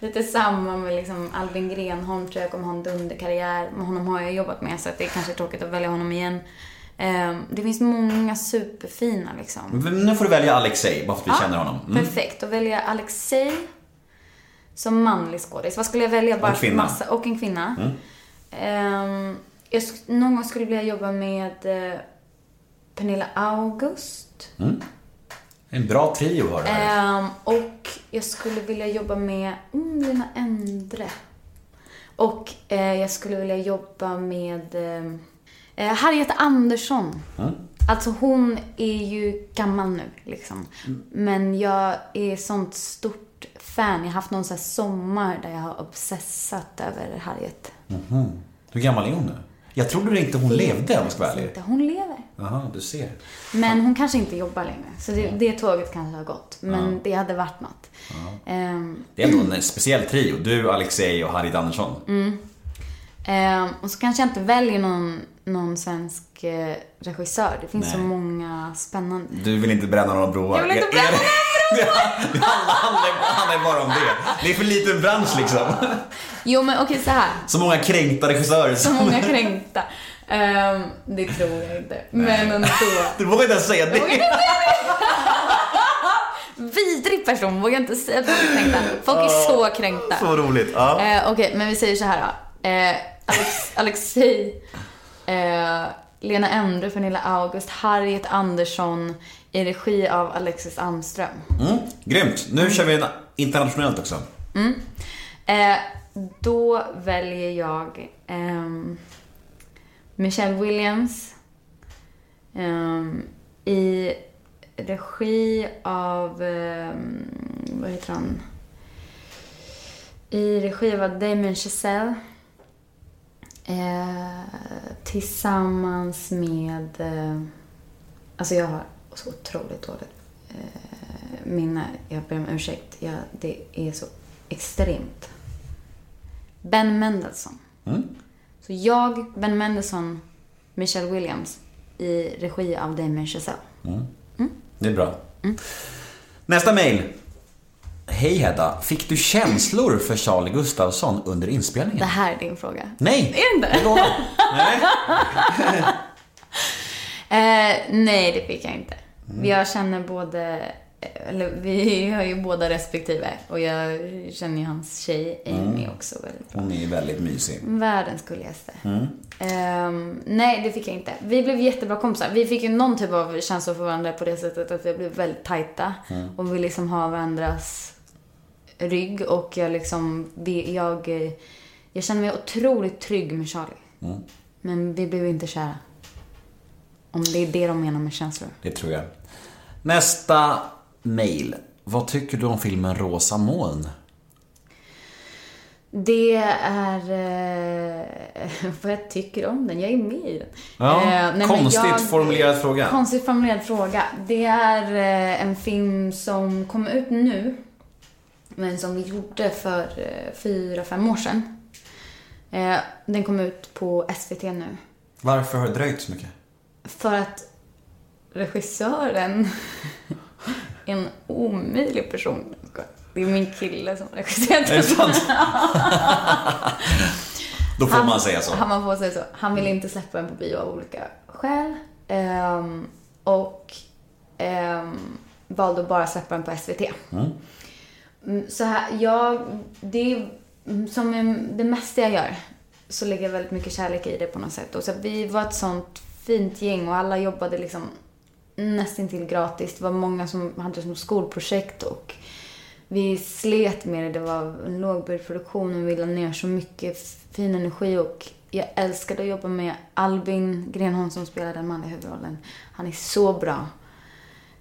Lite samma med liksom Albin Grenholm tror jag kommer ha en dunderkarriär. Men honom har jag jobbat med så att det är kanske tråkigt att välja honom igen. Ehm, Det finns många superfina liksom. Men Nu får du välja Alexei, bara för att vi känner honom. Mm. Perfekt. Då väljer jag Alexei som manlig skådis. Vad skulle jag välja? Bara Och en kvinna. Massa, och en kvinna. Ehm, jag någon gång skulle jag vilja jobba med eh, Pernilla August. En bra trio har du här. Ehm, och jag skulle vilja jobba med mm, Lena Endre. Och eh, jag skulle vilja jobba med eh, eh, Harriet Andersson. Alltså hon är ju gammal nu liksom. Men jag är sånt stort fan. Jag har haft någon sån här sommar där jag har obsessat över Harriet. Hur gammal är hon nu? Jag trodde inte hon levde om jag ska vara ärlig. Inte. Hon lever. Jaha, du ser. Men hon kanske inte jobbar längre. Så det, det tåget kanske har gått. Men det hade varit något. Ehm, Det är ändå en speciell trio. Du, Alexei och Harriet Andersson. Ehm, och så kanske jag inte väljer någon, någon svensk eh, regissör. Det finns Nej. så många spännande. Du vill inte bränna några broar. Jag vill inte bränna är det- Det handlar, handlar bara om det. Det är för liten bransch liksom. Jo men okej så här. Så många kränkta regissörer. Så många kränkta. Ehm, det tror jag inte. Men ändå. Du vågar inte ens säga det. Vidrig person, vågar inte säga att de är kränkta. Folk är så kränkta. Så roligt. Ja. Eh, Okej, men vi säger så här då. Eh, Alex, Alexei, eh, Lena Endre, Pernilla August, Harriet Andersson i regi av Alexis Almström. Mm, grymt. Nu kör vi internationellt också. Eh, då väljer jag ehm, Michelle Williams ehm, i regi av, ehm, vad heter han? I regi av Damien Chazelle. Eh, tillsammans med, eh, alltså jag har så otroligt dåligt eh, minne. Jag ber om ursäkt. Jag, det är så extremt. Ben Mendelsohn. Så jag, Ben Mendelsohn, Michelle Williams i regi av Damien Chazelle. Det är bra. Nästa mail. Hej Hedda, fick du känslor för Charlie Gustafsson under Det inspelningen? här är din fråga. Nej! Är det inte? Lovar. Nej. Eh, nej, det fick jag inte. Jag känner både, eller vi har ju båda respektive. Och jag känner ju hans tjej Amy också väldigt bra. Hon är väldigt mysig. Världens gulligaste. Ehm, nej, det fick jag inte. Vi blev jättebra kompisar. Vi fick ju någon typ av känslor för varandra på det sättet att vi blev väldigt tajta. Och vi liksom har varandras rygg och jag liksom, vi, jag, eh, Jag känner mig otroligt trygg med Charlie. Men vi blev inte kära. Om det är det de menar med känslor. Det tror jag. Nästa mail. Vad tycker du om filmen Rosa moln? Det är eh, vad jag tycker om den. Jag är med i den. Ja, Eh, nej, konstigt formulerad fråga. Konstigt formulerad fråga. Det är eh, en film som kom ut nu. Men som vi gjorde för eh, fyra, fem år sedan. Eh, den kom ut på SVT nu. Varför har det dröjt så mycket? För att regissören är en omöjlig person. Det är min kille som regisserat Är det sant? Då får man säga så. Han, man får säga så. Han ville inte släppa den på bio av olika skäl. Ehm, och ehm, valde att bara släppa den på SVT. Mm, Så här, jag, det är mm, som det mesta jag gör så lägger jag väldigt mycket kärlek i det på något sätt. Och så vi var ett sånt fint gäng och alla jobbade liksom nästintill gratis. Det var många som hade som skolprojekt och vi slet med det. Det var en lågbudgetproduktion och vi la ner så mycket fin energi och jag älskade att jobba med Albin Grenholm som spelar den manliga huvudrollen. Han är så bra.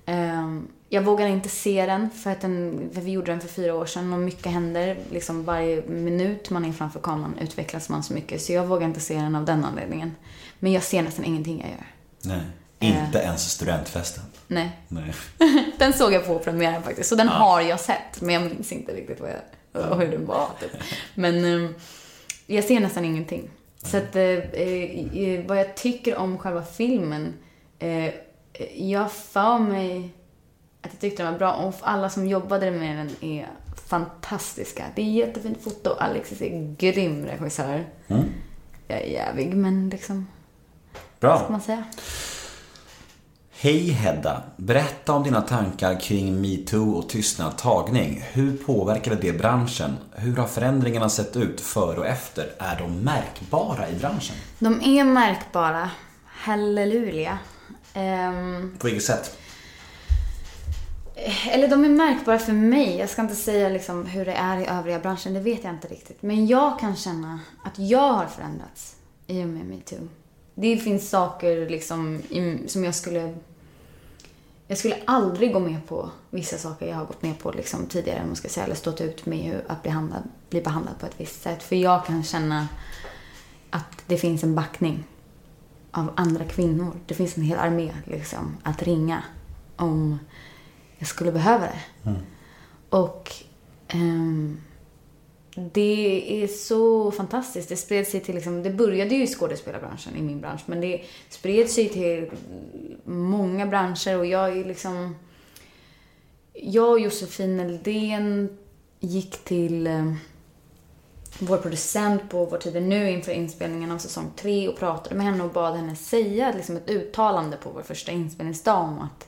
Ehm, jag vågar inte se den för att den, för vi gjorde den för fyra år sedan och mycket händer. Liksom varje minut man är framför kameran utvecklas man så mycket. Så jag vågar inte se den av den anledningen. Men jag ser nästan ingenting jag gör. Nej. Inte ens studentfesten. Nej. Nej. Den såg jag på premiären faktiskt. Så den har jag sett. Men jag minns inte riktigt vad jag, hur den var. Typ. Men eh, jag ser nästan ingenting. Så att eh, eh, vad jag tycker om själva filmen. Jag för mig att jag tyckte den var bra. Och alla som jobbade med den är fantastiska. Det är jättefint foto. Alexis är grym regissör. Jag är jävig, men liksom, vad ska Bra. man säga? Hej Hedda. Berätta om dina tankar kring metoo och tystnad tagning. Hur påverkade det branschen? Hur har förändringarna sett ut före och efter? Är de märkbara i branschen? De är märkbara. Halleluja. Ehm, På vilket sätt? eller de är märkbara för mig. Jag ska inte säga liksom hur det är i övriga branschen, det vet jag inte riktigt. Men jag kan känna att jag har förändrats i och med metoo. Det finns saker liksom som jag skulle... Jag skulle aldrig gå med på vissa saker jag har gått med på liksom tidigare, om man ska säga, eller stått ut med att bli, handlad, bli behandlad på ett visst sätt. För jag kan känna att det finns en backning av andra kvinnor. Det finns en hel armé liksom, att ringa om jag skulle behöva det. Och ehm, det är så fantastiskt. Det spred sig till, liksom, det började ju i skådespelarbranschen, i min bransch, men det spred sig till många branscher och jag är liksom... Jag och Josefin Eldén gick till eh, vår producent på Vår tid är nu inför inspelningen av säsong tre och pratade med henne och bad henne säga liksom ett uttalande på vår första inspelningsdag om att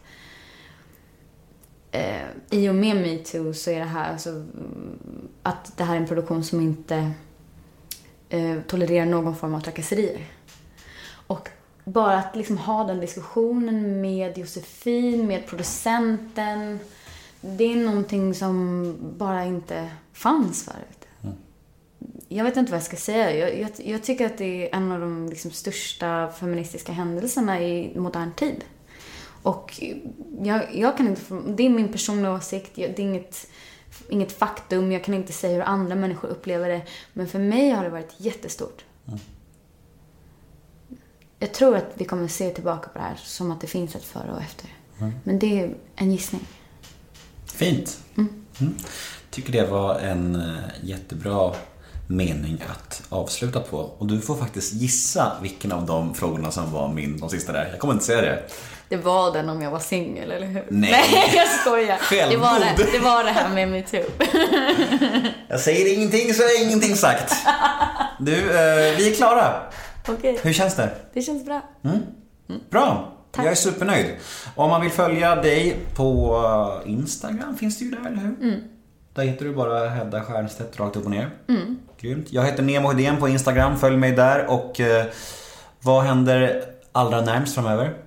eh, i och med metoo så är det här alltså, att det här är en produktion som inte eh, tolererar någon form av trakasserier. Och bara att liksom ha den diskussionen med Josefin, med producenten, det är någonting som bara inte fanns förut. Jag vet inte vad jag ska säga. Jag, jag, jag tycker att det är en av de liksom, största feministiska händelserna i modern tid. Och jag, jag kan inte, det är min personliga åsikt, det är inget, inget faktum, jag kan inte säga hur andra människor upplever det. Men för mig har det varit jättestort. Jag tror att vi kommer se tillbaka på det här som att det finns ett före och efter. Men det är en gissning. Fint. Mm. Tycker det var en eh, jättebra mening att avsluta på. Och du får faktiskt gissa vilken av de frågorna som var min, de sista där. Jag kommer inte säga det. Det var den om jag var singel, eller hur? Nej. jag skojar. Det var det, det var det här med metoo. Jag säger ingenting så är ingenting sagt. Du, eh, vi är klara. Okej, Hur känns det? det känns bra. Bra. Tack. Jag är supernöjd. Om man vill följa dig på Instagram finns det ju där, eller hur? Där heter du bara Hedda Stiernstedt rakt upp och ner. Mm. Grymt. Jag heter Nemo Hedén på Instagram. Följ mig där. Och eh, vad händer allra närmst framöver?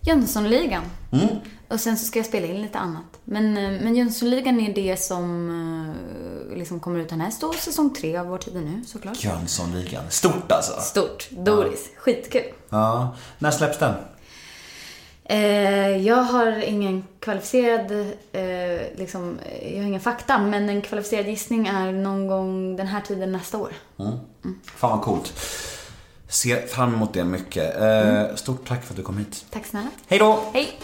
Jönssonligan. Mm. Och sen så ska jag spela in lite annat. Men, eh, men Jönssonligan är det som eh, liksom kommer ut härnäst och säsong tre av Vår tid är nu såklart. Jönssonligan. Stort alltså. Stort. Doris. Skitkul. Ja. När släpps den? Eh, jag har ingen kvalificerad, eh, liksom, jag har ingen fakta, men en kvalificerad gissning är någon gång den här tiden nästa år. Fan vad coolt. Ser fram emot det mycket. Eh, Stort tack för att du kom hit. Tack snälla. Hej då! Hej!